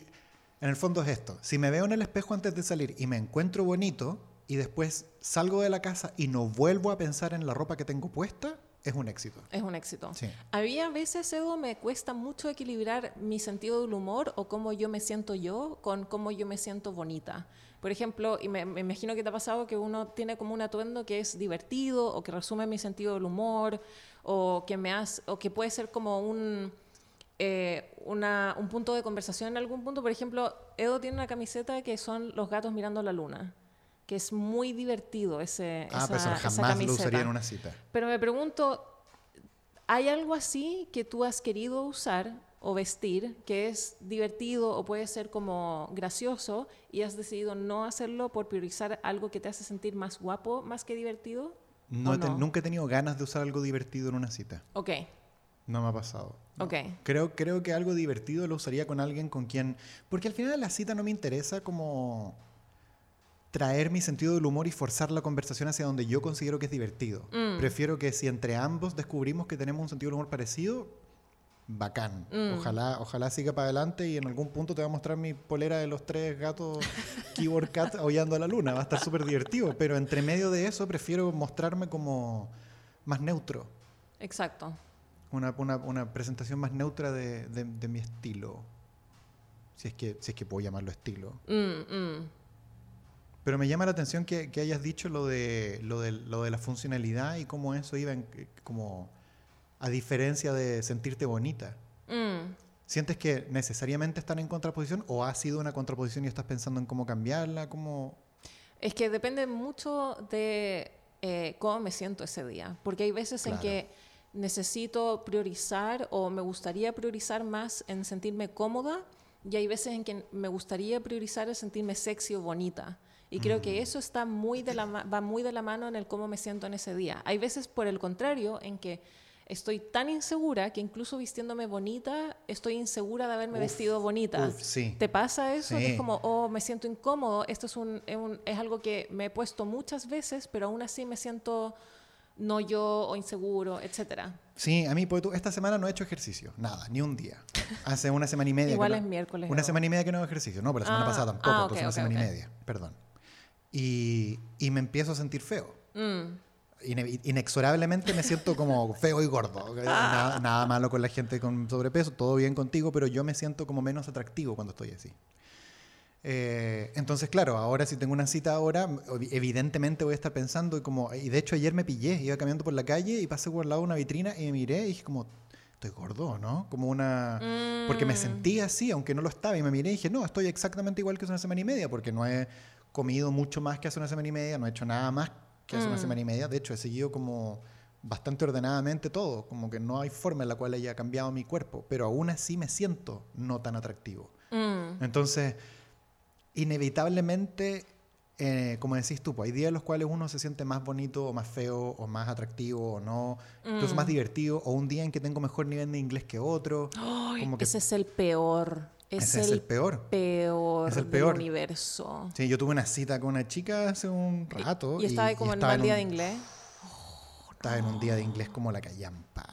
en el fondo es esto, si me veo en el espejo antes de salir y me encuentro bonito y después salgo de la casa y no vuelvo a pensar en la ropa que tengo puesta, es un éxito. Es un éxito. Sí. A mí a veces, Edo, me cuesta mucho equilibrar mi sentido del humor o cómo yo me siento yo con cómo yo me siento bonita. Por ejemplo, y me, me imagino que te ha pasado que uno tiene como un atuendo que es divertido o que resume mi sentido del humor o que, me hace, o que puede ser como un, eh, una- un punto de conversación en algún punto. Por ejemplo, Edo tiene una camiseta que son los gatos mirando la luna, que es muy divertido ese, Ah, esa, pero eso esa jamás lo usaría en una cita. Pero me pregunto, ¿hay algo así que tú has querido usar o vestir que es divertido o puede ser como gracioso y has decidido no hacerlo por priorizar algo que te hace sentir más guapo más que divertido? No. Nunca he tenido ganas de usar algo divertido en una cita. Ok, No me ha pasado. no. ok. Creo, creo que algo divertido lo usaría con alguien con quien... Porque al final de la cita no me interesa como traer mi sentido del humor y forzar la conversación hacia donde yo considero que es divertido. Mm. Prefiero que si entre ambos descubrimos que tenemos un sentido del humor parecido, bacán. Mm. Ojalá, ojalá siga para adelante y en algún punto te va a mostrar mi polera de los tres gatos (laughs) Keyboard Cat aullando a la luna. Va a estar súper divertido. Pero entre medio de eso prefiero mostrarme como más neutro. Exacto. Una, una, una presentación más neutra de, de- de mi estilo. Si es, que, si es que puedo llamarlo estilo. Mm, mm. Pero me llama la atención que, que hayas dicho lo de, lo, de, lo de la funcionalidad y cómo eso iba en- como a diferencia de sentirte bonita. Mm. ¿Sientes que necesariamente están en contraposición o ha sido una contraposición y estás pensando en cómo cambiarla? ¿Cómo... Es que depende mucho de eh, cómo me siento ese día, porque hay veces en Claro. que necesito priorizar o me gustaría priorizar más en sentirme cómoda y hay veces en que me gustaría priorizar el sentirme sexy o bonita. Y creo Mm. que eso está muy de la va muy de la mano en el cómo me siento en ese día. Hay veces, por el contrario, en que estoy tan insegura que incluso vistiéndome bonita, estoy insegura de haberme Uf, vestido bonita. uf, sí. ¿Te pasa eso? Que Sí. es como, oh, me siento incómodo. Esto es, un, es, un- es algo que me he puesto muchas veces, pero aún así me siento no yo o inseguro, etcétera. Sí, a mí, porque tú, esta semana no he hecho ejercicio, nada, ni un día. Hace una semana y media. Igual que es no- miércoles. Una semana y media que no hago ejercicio. No, pero la semana Ah, pasada tampoco, ah, entonces ok, una semana ok. y media, perdón. Y, y me empiezo a sentir feo. Mm, inexorablemente me siento como feo y gordo. Ah. Nada, nada malo con la gente con sobrepeso, todo bien contigo, pero yo me siento como menos atractivo cuando estoy así. Eh, entonces, claro, ahora si tengo una cita ahora, evidentemente voy a estar pensando y como, y de hecho ayer me pillé, iba caminando por la calle y pasé por el lado de una vitrina y me miré y dije como, estoy gordo, ¿no? Como una... Porque me Mm. sentí así, aunque no lo estaba, y me miré y dije, no, estoy exactamente igual que hace una semana y media, porque no he comido mucho más que hace una semana y media, no he hecho nada más que hace una Mm. semana y media, de hecho he seguido como bastante ordenadamente todo, como que no hay forma en la cual haya cambiado mi cuerpo, pero aún así me siento no tan atractivo. mm, Entonces, inevitablemente, eh, como decís tú, pues, hay días en los cuales uno se siente más bonito o más feo o más atractivo o no, incluso Mm. más divertido, o un día en que tengo mejor nivel de inglés que otro. Ay, como que ese es el peor. Es, ese el, es el peor. peor Es el del peor. universo. Sí, yo tuve una cita con una chica hace un rato. Y estaba ahí como en un día de inglés. Estaba en un día de inglés como la callampa.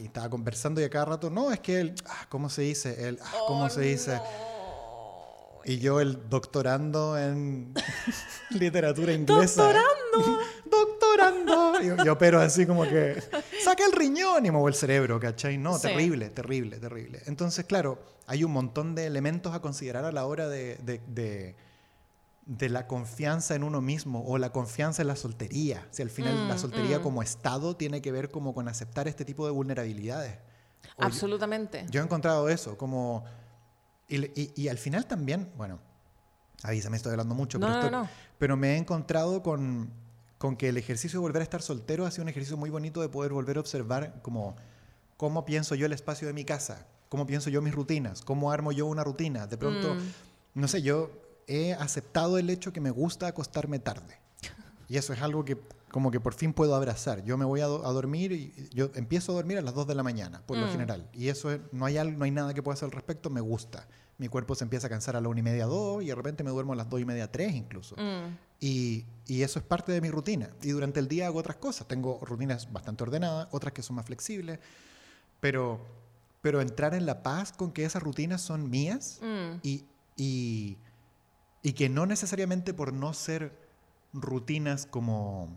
Y estaba conversando y a cada rato, no, es que él, ah, ¿cómo se dice? El, ah, ¿Cómo Oh, se dice? no. Y yo, el doctorando en (laughs) literatura inglesa. ¡Doctorando! (laughs) ¡Doctorando! Yo, yo, pero así como que, (laughs) saca el riñón y muevo el cerebro, ¿cachai? No, Sí. terrible, terrible, terrible. Entonces, claro, hay un montón de elementos a considerar a la hora de, de, de- de la confianza en uno mismo o la confianza en la soltería. Si al final la Mm, soltería mm. como estado tiene que ver como con aceptar este tipo de vulnerabilidades. O yo- Absolutamente. yo he encontrado eso, como... Y, y- y al final también, bueno, avísame, estoy hablando mucho, No, pero, no, estoy- no. pero me he encontrado con, con que el ejercicio de volver a estar soltero ha sido un ejercicio muy bonito de poder volver a observar como cómo pienso yo el espacio de mi casa, cómo pienso yo mis rutinas, cómo armo yo una rutina. De pronto, Mm. no sé, yo he aceptado el hecho que me gusta acostarme tarde. Y eso es algo que como que por fin puedo abrazar. Yo me voy a, do- a dormir y yo empiezo a dormir a las 2 de la mañana, por lo Mm. general. Y eso es- no hay algo, no hay nada que pueda hacer al respecto, me gusta. Mi cuerpo se empieza a cansar a la una y media, dos, y de repente me duermo a las dos y media, tres incluso. Mm. Y, y eso es parte de mi rutina. Y durante el día hago otras cosas. Tengo rutinas bastante ordenadas, otras que son más flexibles, pero, pero entrar en la paz con que esas rutinas son mías Mm. y, y, y que no necesariamente por no ser rutinas como,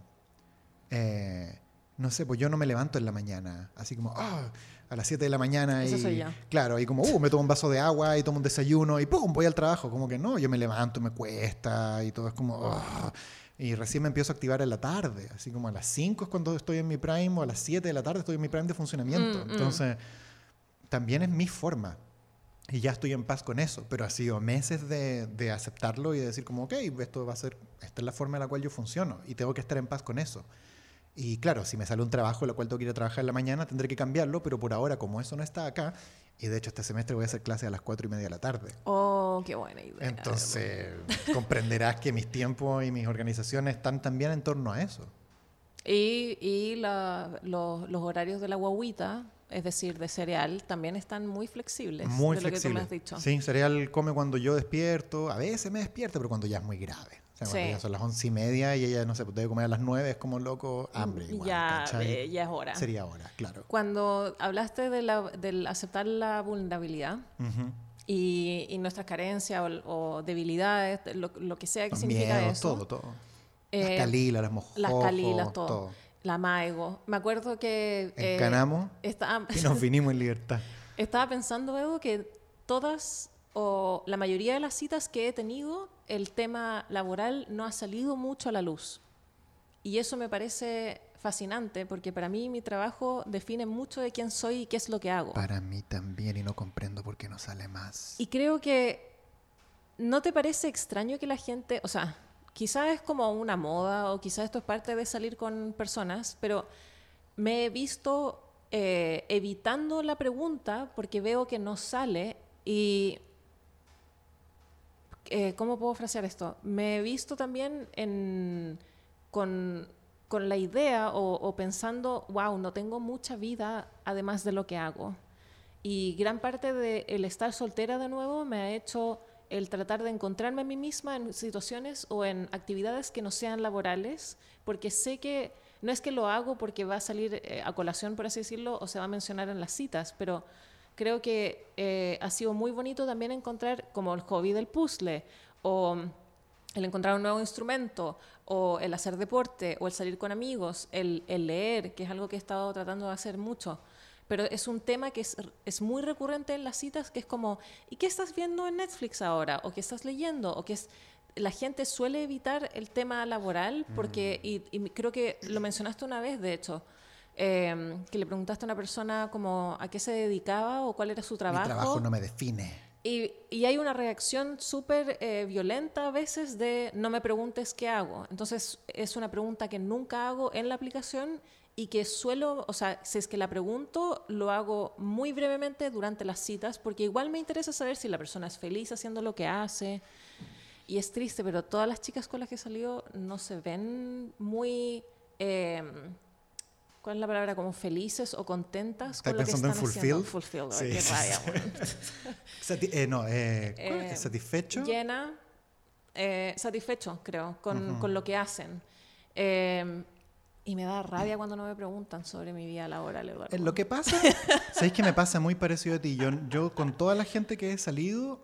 eh, no sé, pues yo no me levanto en la mañana, así como, ah, a las 7 de la mañana Esa y, soy yo. claro, y como, uh, me tomo un vaso de agua y tomo un desayuno y pum, voy al trabajo, como que no, yo me levanto, me cuesta y todo es como, ah, y recién me empiezo a activar en la tarde, así como a las 5 es cuando estoy en mi prime o a las 7 de la tarde estoy en mi prime de funcionamiento. Mm, mm. Entonces, también es mi forma. Y ya estoy en paz con eso, pero ha sido meses de, de aceptarlo y de decir como, ok, esto va a ser, esta es la forma en la cual yo funciono y tengo que estar en paz con eso. Y claro, si me sale un trabajo en el cual tengo que ir a trabajar en la mañana, tendré que cambiarlo, pero por ahora, como eso no está acá, y de hecho este semestre voy a hacer clase a las cuatro y media de la tarde. Oh, qué buena idea. Entonces, comprenderás que mis tiempos y mis organizaciones están también en torno a eso. Y, y la- los, los horarios de la guaguita, es decir, de cereal, también están muy flexibles. Muy de lo que tú flexible. me has dicho. Sí, cereal come cuando yo despierto. A veces me despierto, pero cuando ya es muy grave. O sea, cuando Sí. ya son las once y media y ella, no sé, debe comer a las nueve, es como loco, hambre igual. ya, eh, ya es hora. Sería hora, claro. Cuando hablaste de la- del aceptar la vulnerabilidad Ujú. y, y nuestras carencias o, o debilidades, lo, lo que sea que Los significa miedos, eso. todo, todo. eh, las calilas, las mojos. las calilas, todo. La maigo. Me acuerdo que... eh, Encanamos estaba, y nos vinimos en libertad. (laughs) estaba pensando, Evo, que todas o la mayoría de las citas que he tenido, el tema laboral no ha salido mucho a la luz. Y eso me parece fascinante porque para mí mi trabajo define mucho de quién soy y qué es lo que hago. Para mí también y no comprendo por qué no sale más. Y creo que no te parece extraño que la gente, o sea, quizás es como una moda o quizás esto es parte de salir con personas, pero me he visto eh, evitando la pregunta porque veo que no sale y... eh, ¿Cómo puedo frasear esto? Me he visto también en, con, con la idea o, o pensando, wow, no tengo mucha vida además de lo que hago. Y gran parte del el estar soltera de nuevo me ha hecho el tratar de encontrarme a mí misma en situaciones o en actividades que no sean laborales, porque sé que no es que lo hago porque va a salir eh, a colación, por así decirlo, o se va a mencionar en las citas, pero creo que eh, ha sido muy bonito también encontrar como el hobby del puzzle o el encontrar un nuevo instrumento o el hacer deporte o el salir con amigos, el, el leer, que es algo que he estado tratando de hacer mucho. Pero es un tema que es, es muy recurrente en las citas, que es como, ¿y qué estás viendo en Netflix ahora? ¿O qué estás leyendo? ¿O qué es...? La gente suele evitar el tema laboral porque, y, y creo que lo mencionaste una vez, de hecho, eh, que le preguntaste a una persona como a qué se dedicaba o cuál era su Mi trabajo no me define. y, y hay una reacción súper eh, violenta a veces de no me preguntes qué hago. Entonces es una pregunta que nunca hago en la aplicación y que suelo, o sea, si es que la pregunto, lo hago muy brevemente durante las citas porque igual me interesa saber si la persona es feliz haciendo lo que hace. Y es triste, pero todas las chicas con las que he salido no se ven muy... eh, ¿Cuál es la palabra? Como felices o contentas ¿Estás con lo que están en fulfilled? Fulfilled, Sí, qué rabia, (laughs) eh, no, eh, ¿cuál es? Eh, ¿satisfecho? llena, eh, satisfecho, creo, con, con lo que hacen. Eh, y me da rabia cuando no me preguntan sobre mi vida laboral, Eduardo. Lo que pasa, (laughs) ¿sabéis que me pasa muy parecido a ti? Yo, yo con toda la gente que he salido,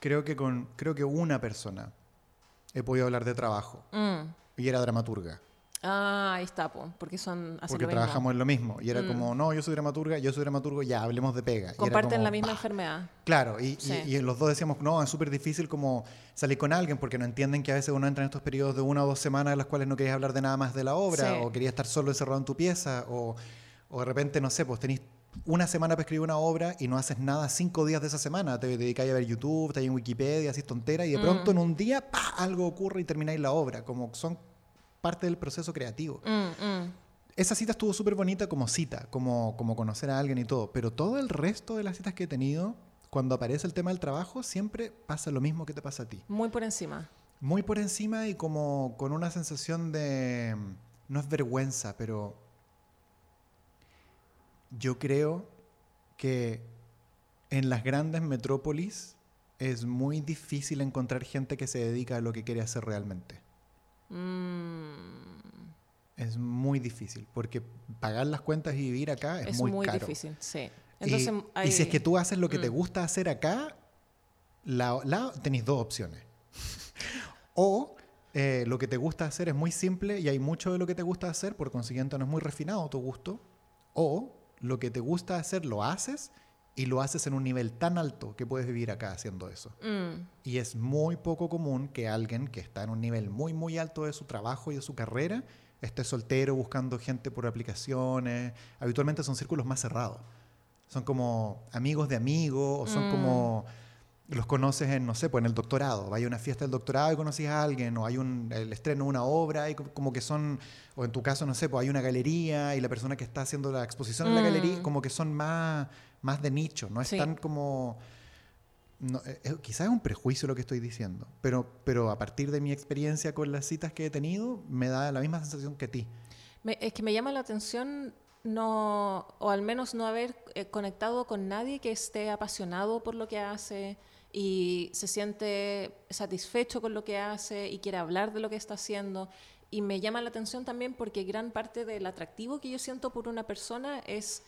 creo que con creo que una persona he podido hablar de trabajo Mm. y era dramaturga, Ah, ahí está, po, porque son hacen porque lo mismo. trabajamos en lo mismo y era Mm. como, no, yo soy dramaturga, yo soy dramaturgo, ya hablemos de pega. Comparten como, la misma "Bah". enfermedad. Claro, y, y- Sí. y los dos decíamos, no, es súper difícil como salir con alguien porque no entienden que a veces uno entra en estos periodos de una o dos semanas en las cuales no querías hablar de nada más de la obra Sí. o querías estar solo encerrado en tu pieza o, o de repente, no sé, pues tenés una semana para escribir una obra y no haces nada cinco días de esa semana. Te dedicáis a ver YouTube, estás en Wikipedia, haces tontera y de Mm. pronto en un día, ¡pa! algo ocurre y termináis la obra. Como son parte del proceso creativo. Mm, mm. Esa cita estuvo súper bonita como cita, como, como conocer a alguien y todo, pero todo el resto de las citas que he tenido, cuando aparece el tema del trabajo, siempre pasa lo mismo que te pasa a ti. Muy por encima. Muy por encima y como con una sensación de, no es vergüenza, pero yo creo que en las grandes metrópolis es muy difícil encontrar gente que se dedica a lo que quiere hacer realmente. Mm, Es muy difícil, porque pagar las cuentas y vivir acá es, es muy, muy, caro. difícil, sí. Y- Entonces, y, hay- si es que tú haces lo que te Mm. gusta hacer acá, la, la- tenéis dos opciones. o eh, lo que te gusta hacer es muy simple y hay mucho de lo que te gusta hacer, por consiguiente no es muy refinado tu gusto. O lo que te gusta hacer lo haces y lo haces en un nivel tan alto que puedes vivir acá haciendo eso. Mm, Y es muy poco común que alguien que está en un nivel muy, muy alto de su trabajo y de su carrera esté soltero buscando gente por aplicaciones. Habitualmente son círculos más cerrados. Son como amigos de amigos o son Mm. como los conoces en, no sé, pues en el doctorado. Vaya a una fiesta del doctorado y conoces a alguien, o hay un, el estreno de una obra y co- como que son, o en tu caso, no sé, pues hay una galería y la persona que está haciendo la exposición en la Mm. galería, como que son más, más de nicho, no es Sí. tan como... No, eh, quizás es un prejuicio lo que estoy diciendo, pero, pero a partir de mi experiencia con las citas que he tenido, me da la misma sensación que a ti. me- es que me llama la atención no, o al menos no haber eh, conectado con nadie que esté apasionado por lo que hace y se siente satisfecho con lo que hace y quiere hablar de lo que está haciendo. Y me llama la atención también porque gran parte del atractivo que yo siento por una persona es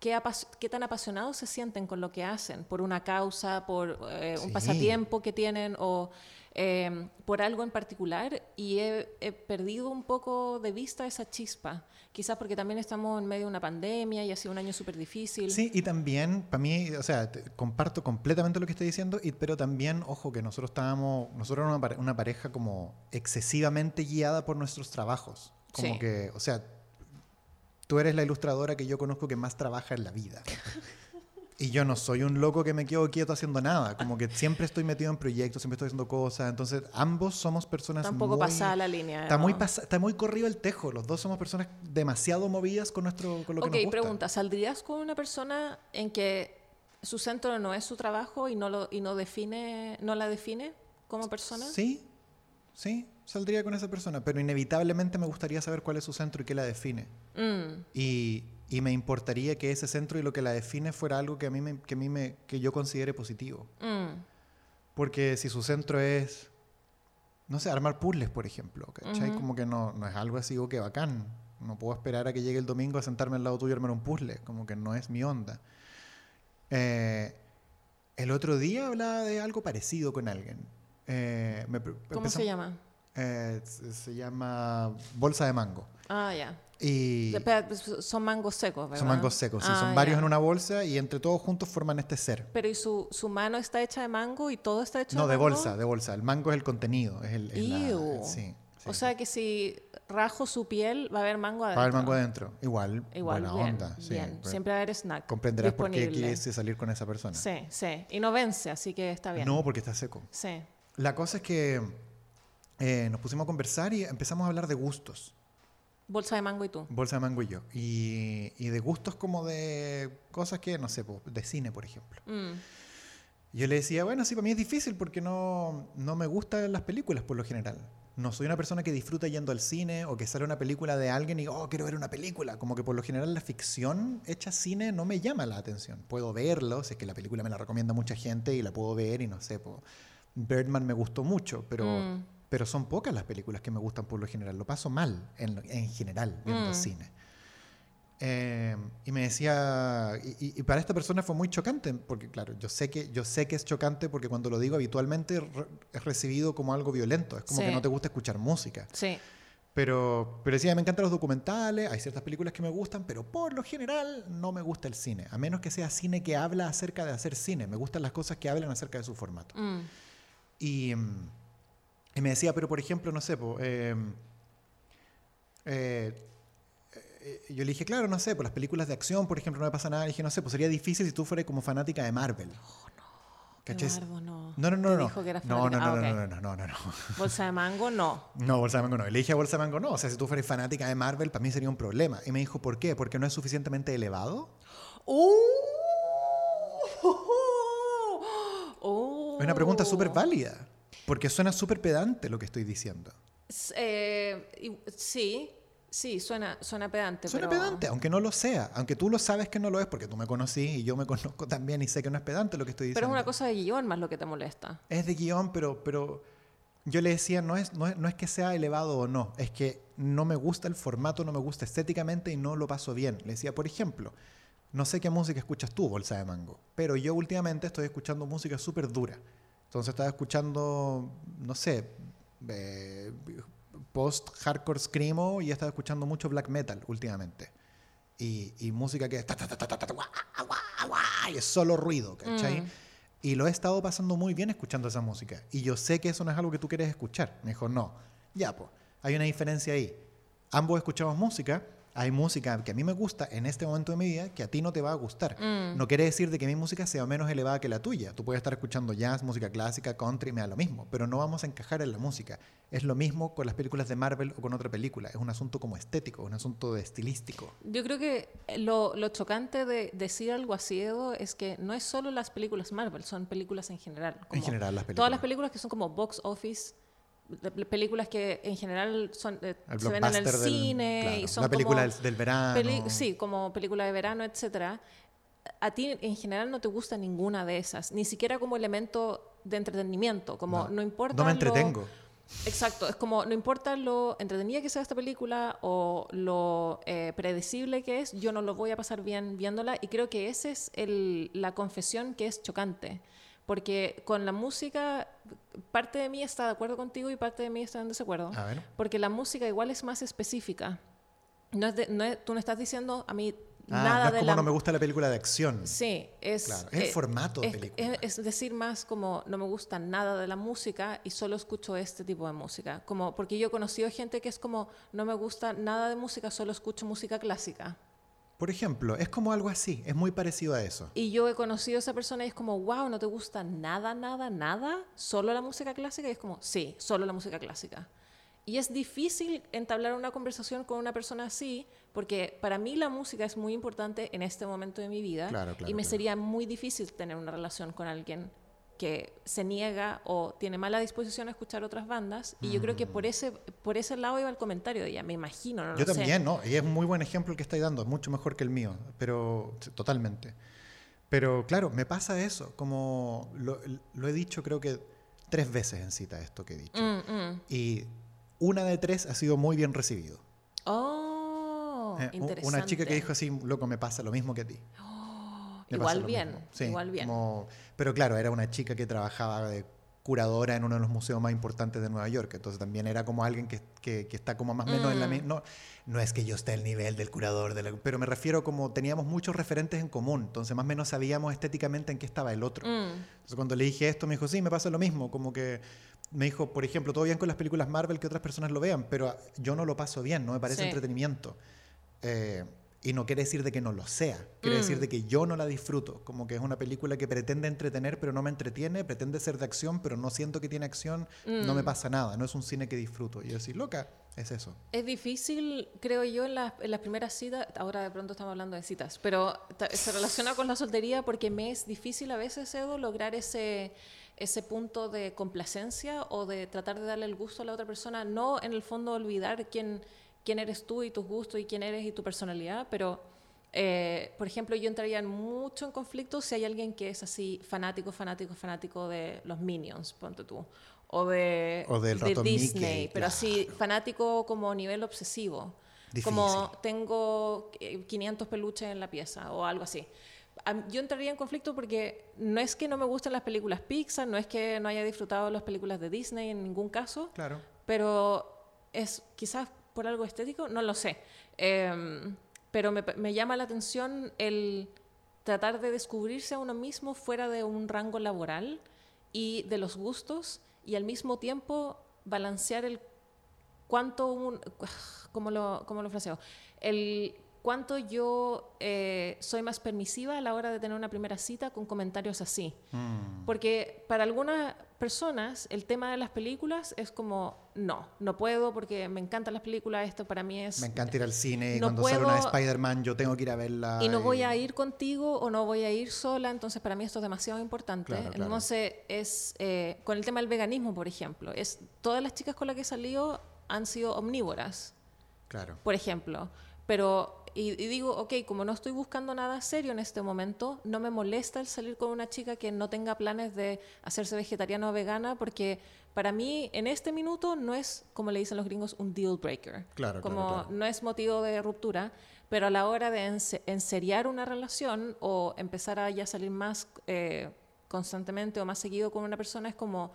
qué, qué tan apasionados se sienten con lo que hacen, por una causa, por eh, un Sí. pasatiempo que tienen o eh, por algo en particular. Y he, he perdido un poco de vista esa chispa, quizás porque también estamos en medio de una pandemia y ha sido un año súper difícil. Sí, y también, para mí, o sea, te- comparto completamente lo que estoy diciendo, y, pero también, ojo, que nosotros estábamos, nosotros éramos una, una pareja como excesivamente guiada por nuestros trabajos. Como Sí. que, o sea, tú eres la ilustradora que yo conozco que más trabaja en la vida. (laughs) Y yo no soy un loco que me quedo quieto haciendo nada. Como que siempre estoy metido en proyectos, siempre estoy haciendo cosas. Entonces, ambos somos personas Tampoco muy... pasada la línea. Está ¿no? muy, pasa- está muy corrido el tejo. Los dos somos personas demasiado movidas con, nuestro, con lo que Ok, nos gusta. pregunta, ¿saldrías con una persona en que su centro no es su trabajo y no, lo, y no, define, no la define como persona? Sí, sí, saldría con esa persona, pero inevitablemente me gustaría saber cuál es su centro y qué la define. Mm, Y, y me importaría que ese centro y lo que la define fuera algo que a mí me, que a mí me, que yo considere positivo. mm, Porque si su centro es, no sé, armar puzzles, por ejemplo, ¿cachai? Como que no, no es algo así, o que bacán. No puedo esperar a que llegue el domingo a sentarme al lado tuyo y armar un puzzle. Como que no es mi onda. Eh, el otro día hablaba de algo parecido con alguien. Eh, me ¿Cómo se llama? Eh, se, se llama bolsa de mango. Ah, ya. Y pues, son mangos secos, ¿verdad? son mangos secos, sí, Ah, son varios en una bolsa y entre todos juntos forman este ser. Pero ¿y su, su mano está hecha de mango y todo está hecho No, de mango? bolsa, de bolsa. El mango es el contenido. Es el, es la- sí, sí, O sea que si rajo su piel, va a haber mango adentro. Va a haber mango adentro. Igual, Igual, buena bien, onda. sí, bien. pero Siempre va a haber snack comprenderás por qué quise salir con esa persona. Sí, sí. Y no vence, así que está bien. No, porque está seco. Sí. La cosa es que eh, nos pusimos a conversar y empezamos a hablar de gustos. Bolsa de mango y tú. Bolsa de mango y yo. Y, y de gustos como de cosas que, no sé, de cine, por ejemplo. Mm, Yo le decía, bueno, sí, para mí es difícil porque no, no me gustan las películas por lo general. No soy una persona que disfruta yendo al cine o que sale una película de alguien y, oh, quiero ver una película. Como que por lo general la ficción hecha cine no me llama la atención. Puedo verlo, si es que la película me la recomienda mucha gente y la puedo ver y no sé, po, Birdman me gustó mucho, pero, Mm. Pero son pocas las películas que me gustan por lo general. Lo paso mal en, en general viendo Mm. cine. Eh, y me decía, y, y- y para esta persona fue muy chocante, porque claro, yo sé que yo sé que es chocante porque cuando lo digo habitualmente re- es recibido como algo violento, es como Sí. que no te gusta escuchar música. sí. Pero, pero decía, me encantan los documentales, hay ciertas películas que me gustan, pero por lo general no me gusta el cine, a menos que sea cine que habla acerca de hacer cine, me gustan las cosas que hablan acerca de su formato. Mm, Y, mm, y me decía, pero por ejemplo, no sé, po, eh, eh, eh, yo le dije, claro, no sé, por las películas de acción, por ejemplo, no me pasa nada. Le dije, no sé, pues sería difícil si tú fueras como fanática de Marvel. ¿Cachai? Eduardo, no. No, no, no, no. dijo que era no, no, no, Ah, no, no, no, no, no, no. Bolsa de mango, no. No, Bolsa de Mango no. Le dije a Bolsa de Mango no. O sea, si tú fueras fanática de Marvel, para mí sería un problema. Y me dijo, ¿por qué? Porque no es suficientemente elevado. ¡Uh! ¡Uh! (laughs) Es una pregunta súper válida. Porque suena súper pedante lo que estoy diciendo. Eh, sí, Sí, suena, suena pedante. Suena pero... pedante, aunque no lo sea. Aunque tú lo sabes que no lo es, porque tú me conocí y yo me (laughs) conozco también y sé que no es pedante lo que estoy diciendo. Pero es una cosa de guion más lo que te molesta. Es de guion, pero, pero yo le decía, no es, no, es, no es que sea elevado o no, es que no me gusta el formato, no me gusta estéticamente y no lo paso bien. Le decía, por ejemplo, no sé qué música escuchas tú, Bolsa de Mango, pero yo últimamente estoy escuchando música súper dura. Entonces estaba escuchando, no sé, eh, post-hardcore screamo y he estado escuchando mucho black metal últimamente. Y, y música que es, ta, ta, ta, y es solo ruido, ¿cachai? Mm. Y lo he estado pasando muy bien escuchando esa música. Y yo sé que eso no es algo que tú quieres escuchar. Me dijo, no. Ya, pues, hay una diferencia ahí. Ambos escuchamos música. Hay música que a mí me gusta en este momento de mi vida que a ti no te va a gustar. Mm. No quiere decir de que mi música sea menos elevada que la tuya. Tú puedes estar escuchando jazz, música clásica, country, me da lo mismo. Pero no vamos a encajar en la música. Es lo mismo con las películas de Marvel o con otra película. Es un asunto como estético, un asunto de estilístico. Yo creo que lo, lo chocante de decir algo así, Edo, es que no es solo las películas Marvel, son películas en general. En general, las películas. Todas las películas que son como box office, películas que en general son, eh, se ven en el del- cine claro, y son la película como del, verano. sí, como película de verano, etcétera. A ti en general no te gusta ninguna de esas, ni siquiera como elemento de entretenimiento, como no, importa No me lo- entretengo. Exacto, es como no importa lo entretenida que sea esta película o lo eh, predecible que es, yo no lo voy a pasar bien viéndola y creo que esa es el, la confesión que es chocante, porque con la música parte de mí está de acuerdo contigo y parte de mí está en desacuerdo, A ver. porque la música igual es más específica. No es de- no es- tú no estás diciendo a mí Ah, nada no es de como la no me gusta la película de acción. Sí, es, Claro, es el eh, formato de película. Es, es decir, más como no me gusta nada de la música y solo escucho este tipo de música. Como, porque yo he conocido gente que es como no me gusta nada de música, solo escucho música clásica. Por ejemplo, es como algo así, es muy parecido a eso. Y yo he conocido a esa persona y es como, wow, ¿no te gusta nada, nada, nada? ¿Solo la música clásica? Y es como, sí, solo la música clásica. Y es difícil entablar una conversación con una persona así, porque para mí la música es muy importante en este momento de mi vida. Claro, claro, y me claro. sería muy difícil tener una relación con alguien que se niega o tiene mala disposición a escuchar otras bandas. Y yo creo que por ese, por ese lado iba el comentario de ella, me imagino, no Mm. Yo lo sé. también, ¿no? Y es un muy buen ejemplo el que estáis dando, es mucho mejor que el mío, pero totalmente. Pero claro, me pasa eso, como lo, lo he dicho creo que tres veces en cita esto que he dicho. Mm, mm. Y una de tres ha sido muy bien recibido. Oh, Eh, interesante. Una chica que dijo así, loco, me pasa lo mismo que a ti. Pasa Igual bien. Sí, igual bien. como- pero claro, era una chica que trabajaba de curadora en uno de los museos más importantes de Nueva York. Entonces también era como alguien que, que- que está como más o menos en la Mm. misma... No, no es que yo esté al nivel del curador, de la- pero me refiero como teníamos muchos referentes en común. Entonces más o menos sabíamos estéticamente en qué estaba el otro. Mm. Entonces cuando le dije esto me dijo, sí, me pasa lo mismo. Como que me dijo, por ejemplo, todo bien con las películas Marvel que otras personas lo vean, pero yo no lo paso bien, no me parece Sí. entretenimiento. Eh, y no quiere decir de que no lo sea, quiere Mm. decir de que yo no la disfruto, como que es una película que pretende entretener pero no me entretiene, pretende ser de acción pero no siento que tiene acción, no Mm. me pasa nada, no es un cine que disfruto. Y yo decir, loca, es eso. Es difícil, creo yo, en, las- en las primeras citas, ahora de pronto estamos hablando de citas, pero se relaciona con la soltería porque me es difícil a veces, Edo, lograr ese, ese punto de complacencia o de tratar de darle el gusto a la otra persona, no en el fondo olvidar quién, quién eres tú y tus gustos y quién eres y tu personalidad, pero... eh, por ejemplo, yo entraría en mucho en conflicto si hay alguien que es así fanático, fanático, fanático de los Minions, ponte tú, o de, O del de Disney, Mickey, pero así claro. fanático como nivel obsesivo. Difícil. Como tengo eh, 500 peluches en la pieza o algo así. Yo entraría en conflicto porque no es que no me gusten las películas Pixar, no es que no haya disfrutado las películas de Disney en ningún caso, Claro. pero es quizás por algo estético, no lo sé. Em, pero me, me llama la atención el tratar de descubrirse a uno mismo fuera de un rango laboral y de los gustos y al mismo tiempo balancear el cuánto un, (sighs) ¿cómo lo, cómo lo fraseo? El cuánto yo eh, soy más permisiva a la hora de tener una primera cita con comentarios así. Mm. Porque para algunas personas el tema de las películas es como, no, no puedo porque me encantan las películas, esto para mí es... Me encanta ir al cine y No cuando sale una de puedo- Spider-Man yo tengo que ir a verla. Y no voy a ir contigo o no voy a ir sola, entonces para mí esto es demasiado importante. Claro, claro. Entonces es, eh, con el tema del veganismo, por ejemplo, es todas las chicas con las que he salido han sido omnívoras. Claro. por ejemplo. Pero, y, y digo, ok, como no estoy buscando nada serio en este momento, no me molesta el salir con una chica que no tenga planes de hacerse vegetariana o vegana, porque para mí en este minuto no es, como le dicen los gringos, un deal breaker. Claro, claro, Como claro. no es motivo de ruptura, pero a la hora de ense- enseriar una relación o empezar a ya salir más eh, constantemente o más seguido con una persona, es como,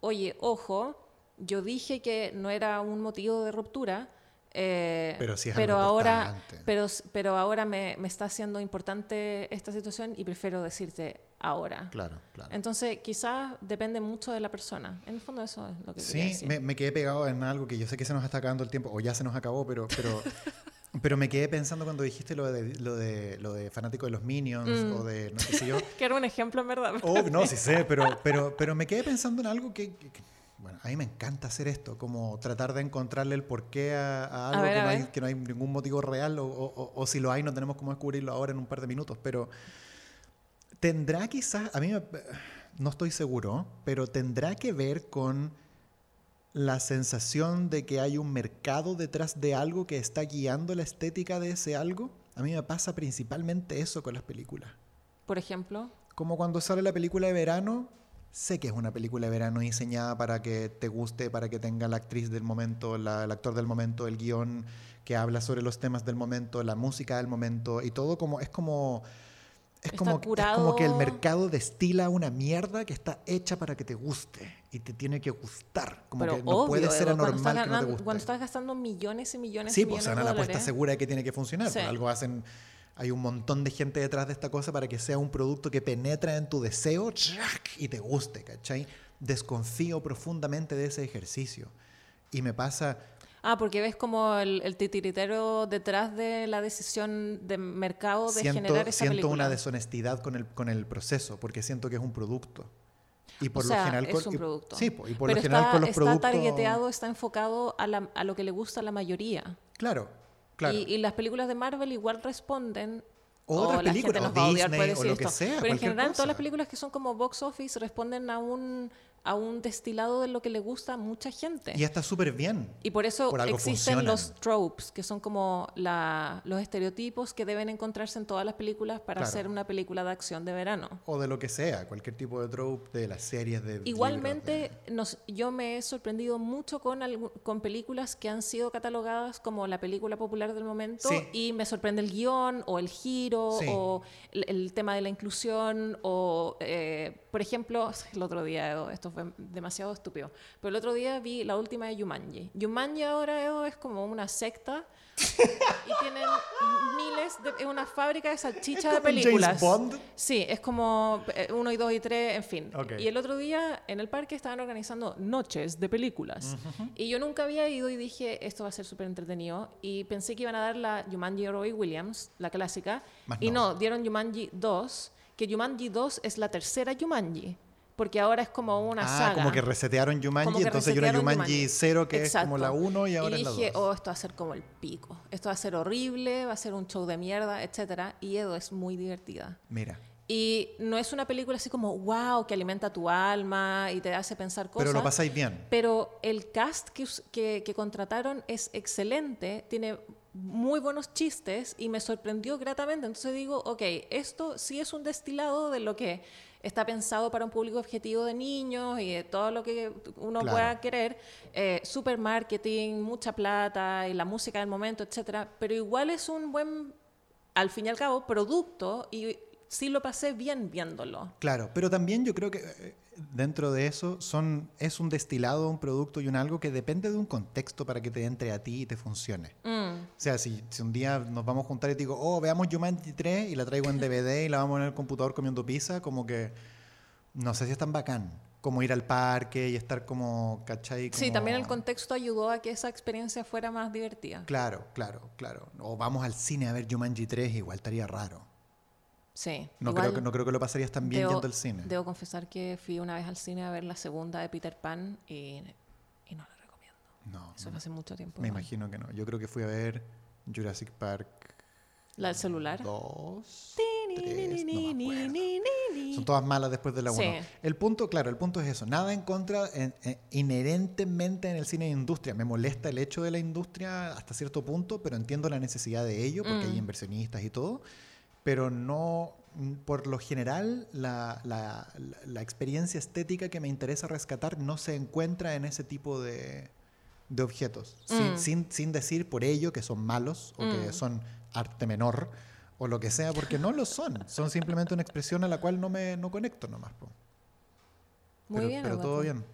oye, ojo, yo dije que no era un motivo de ruptura, eh, Pero sí es pero algo ahora, pero, pero ahora me, me está haciendo importante esta situación y prefiero decirte ahora. Claro, claro. Entonces, quizás depende mucho de la persona. En el fondo, eso es lo que Sí, decir. me, me quedé pegado en algo que yo sé que se nos está acabando el tiempo, o ya se nos acabó, pero, pero, (laughs) pero me quedé pensando cuando dijiste lo de, lo de, lo de fanático de los Minions, Mm. o de no sé si yo. (laughs) Que era un ejemplo, en verdad. Oh, no, sí sé, pero, (laughs) pero, pero me quedé pensando en algo que- que- bueno, a mí me encanta hacer esto, como tratar de encontrarle el porqué a, a algo ver, que, a no hay, que no hay ningún motivo real, o, o- o- o si lo hay, no tenemos cómo descubrirlo ahora en un par de minutos, pero tendrá quizás, a mí me- no estoy seguro, pero tendrá que ver con la sensación de que hay un mercado detrás de algo que está guiando la estética de ese algo. A mí me pasa principalmente eso con las películas. Por ejemplo, Como cuando sale la película de verano, sé que es una película de verano diseñada para que te guste, para que tenga la actriz del momento, la- el actor del momento, el guion que habla sobre los temas del momento, la música del momento y todo como es como es como, es como que el mercado destila una mierda que está hecha para que te guste y te tiene que gustar. Como pero que no obvio, puede ser anormal que no te guste. Cuando estás gastando millones y millones Sí, pues millones se van a de la apuesta segura de que tiene que funcionar. Sí. Por algo hacen. Hay un montón de gente detrás de esta cosa para que sea un producto que penetra en tu deseo y te guste, ¿cachai? Desconfío profundamente de ese ejercicio. Y me pasa. Ah, porque ves como el, el titiritero detrás de la decisión de mercado de Siento, generar esa siento película. una deshonestidad con el, con el proceso, porque siento que es un producto. Y por o sea, lo general. es un y- producto. Sí, y por Pero lo general está, con los está productos. targeteado, está enfocado a, la- a lo que le gusta a la mayoría. Claro, claro. Y, y las películas de Marvel igual responden. O la películas, gente o nos va a odiar por o decir que sea, Pero en general, cosa. todas las películas que son como box office responden a un, a un destilado de lo que le gusta a mucha gente. Y está súper bien. Y por eso Por existen funcionan. los tropes, que son como la- los estereotipos que deben encontrarse en todas las películas para Claro. hacer una película de acción de verano. O de lo que sea, cualquier tipo de trope de las series de. libros, Igualmente, de- nos, yo me he sorprendido mucho con, con películas que han sido catalogadas como la película popular del momento Sí. y me sorprende el guion o el giro Sí. o el, el tema de la inclusión o, eh, por ejemplo, (laughs) el otro día, esto fue demasiado estúpido, pero el otro día vi la última de Yumanji. Yumanji ahora, es como una secta y tienen miles de... es una fábrica de salchichas de un James películas. Bond. Sí, es como eh, uno y dos y tres, en fin. Y el otro día en el parque estaban organizando noches de películas. Y yo nunca había ido y dije, esto va a ser súper entretenido. Y pensé que iban a dar la Jumanji Roy Williams, la clásica. Y no. no, dieron Jumanji 2, que Jumanji 2 es la tercera Jumanji. Porque ahora es como una ah, saga. como que resetearon Jumanji, Como que entonces hay una resetearon Jumanji Jumanji. 0 que Exacto. es como la 1 y ahora y es la dije, 2. oh, esto va a ser como el pico. Esto va a ser horrible, va a ser un show de mierda, etcétera. Y Edo es muy divertida. Mira, Y no es una película así como, wow, que alimenta tu alma y te hace pensar cosas. pero lo pasáis bien. Pero el cast que, que, que contrataron es excelente, tiene muy buenos chistes y me sorprendió gratamente. Entonces digo, ok, esto sí es un destilado de lo que está pensado para un público objetivo de niños y de todo lo que uno Claro. pueda querer. Eh, super marketing, mucha plata y la música del momento, etcétera. Pero igual es un buen, al fin y al cabo, producto y sí lo pasé bien viéndolo. Claro, pero también yo creo que eh, dentro de eso son, es un destilado, un producto y un algo que depende de un contexto para que te entre a ti y te funcione. Mm. O sea, si, si un día nos vamos a juntar y te digo, oh, veamos Jumanji 3 y la traigo en DVD y la vamos en el computador comiendo pizza, como que no sé si es tan bacán como ir al parque y estar como, ¿cachai? Sí, Como- también el contexto ayudó a que esa experiencia fuera más divertida. Claro, claro, claro. O vamos al cine a ver Jumanji 3, igual estaría raro. Sí. No, igual creo, que, no creo que lo pasarías tan bien debo, yendo al cine. Debo confesar que fui una vez al cine a ver la segunda de Peter Pan y, y no la recomiendo. No, Eso no, hace mucho tiempo. me igual. imagino que no. Yo creo que fui a ver Jurassic Park ¿La del celular? 2. Ni, tres, no Son todas malas después de la 1. Sí. El punto, claro, el punto es eso. Nada en contra en- en- inherentemente en el cine de industria. Me molesta el hecho de la industria hasta cierto punto, pero entiendo la necesidad de ello porque Mm. hay inversionistas y todo. Pero no, mm, por lo general, la, la- experiencia estética que me interesa rescatar no se encuentra en ese tipo de, de objetos. Sin, Mm. sin, sin decir por ello que son malos o que Mm. son arte menor o lo que sea, porque no lo son. Son simplemente una expresión a la cual no me no conecto nomás. po. Muy pero, bien. pero todo bien.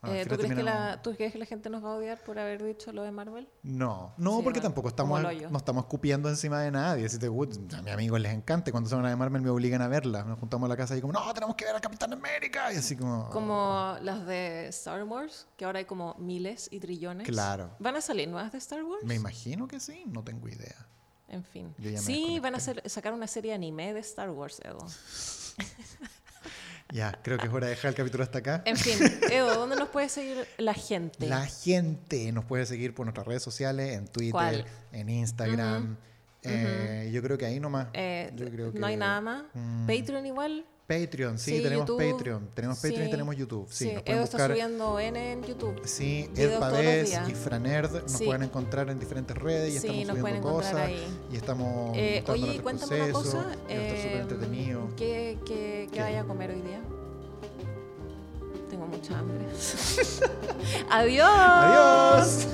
Bueno, Eh, ¿tú, crees que la, ¿Tú crees que la gente nos va a odiar por haber dicho lo de Marvel? No, no, Sí, porque tampoco estamos, no estamos cupiendo encima de nadie. Si te gusta, a mis amigos les encanta. Cuando se van a Marvel me obligan a verla. Nos juntamos en la casa y como, no, tenemos que ver a Capitán América. Y así como... Como las de Star Wars, que ahora hay como miles y trillones. Claro. ¿Van a salir nuevas de Star Wars? Me imagino que sí, no tengo idea. En fin. Sí, van a hacer, sacar una serie anime de Star Wars, Edo. (laughs) Ya, creo que es hora de dejar el capítulo hasta acá. En fin, (laughs) Edo, ¿dónde nos puede seguir la gente? La gente nos puede seguir por nuestras redes sociales, en Twitter, ¿Cuál? en Instagram. Eh, Yo creo que ahí nomás. Eh, Yo creo no hay nada más. Mm. Patreon igual. Patreon, sí, Sí, tenemos YouTube. Patreon. Tenemos Patreon Sí. y tenemos YouTube. Sí, Sí, nos pueden Edo está buscar. subiendo N en YouTube. Sí, Ed Pavés y Franerd nos pueden encontrar en diferentes redes y Sí, estamos nos subiendo cosas ahí. y estamos Eh, oye, cuéntame una cosa. súper eh, entretenido. ¿Qué, qué, qué ¿Qué? vaya a comer hoy día? Tengo mucha hambre. (laughs) Adiós. Adiós.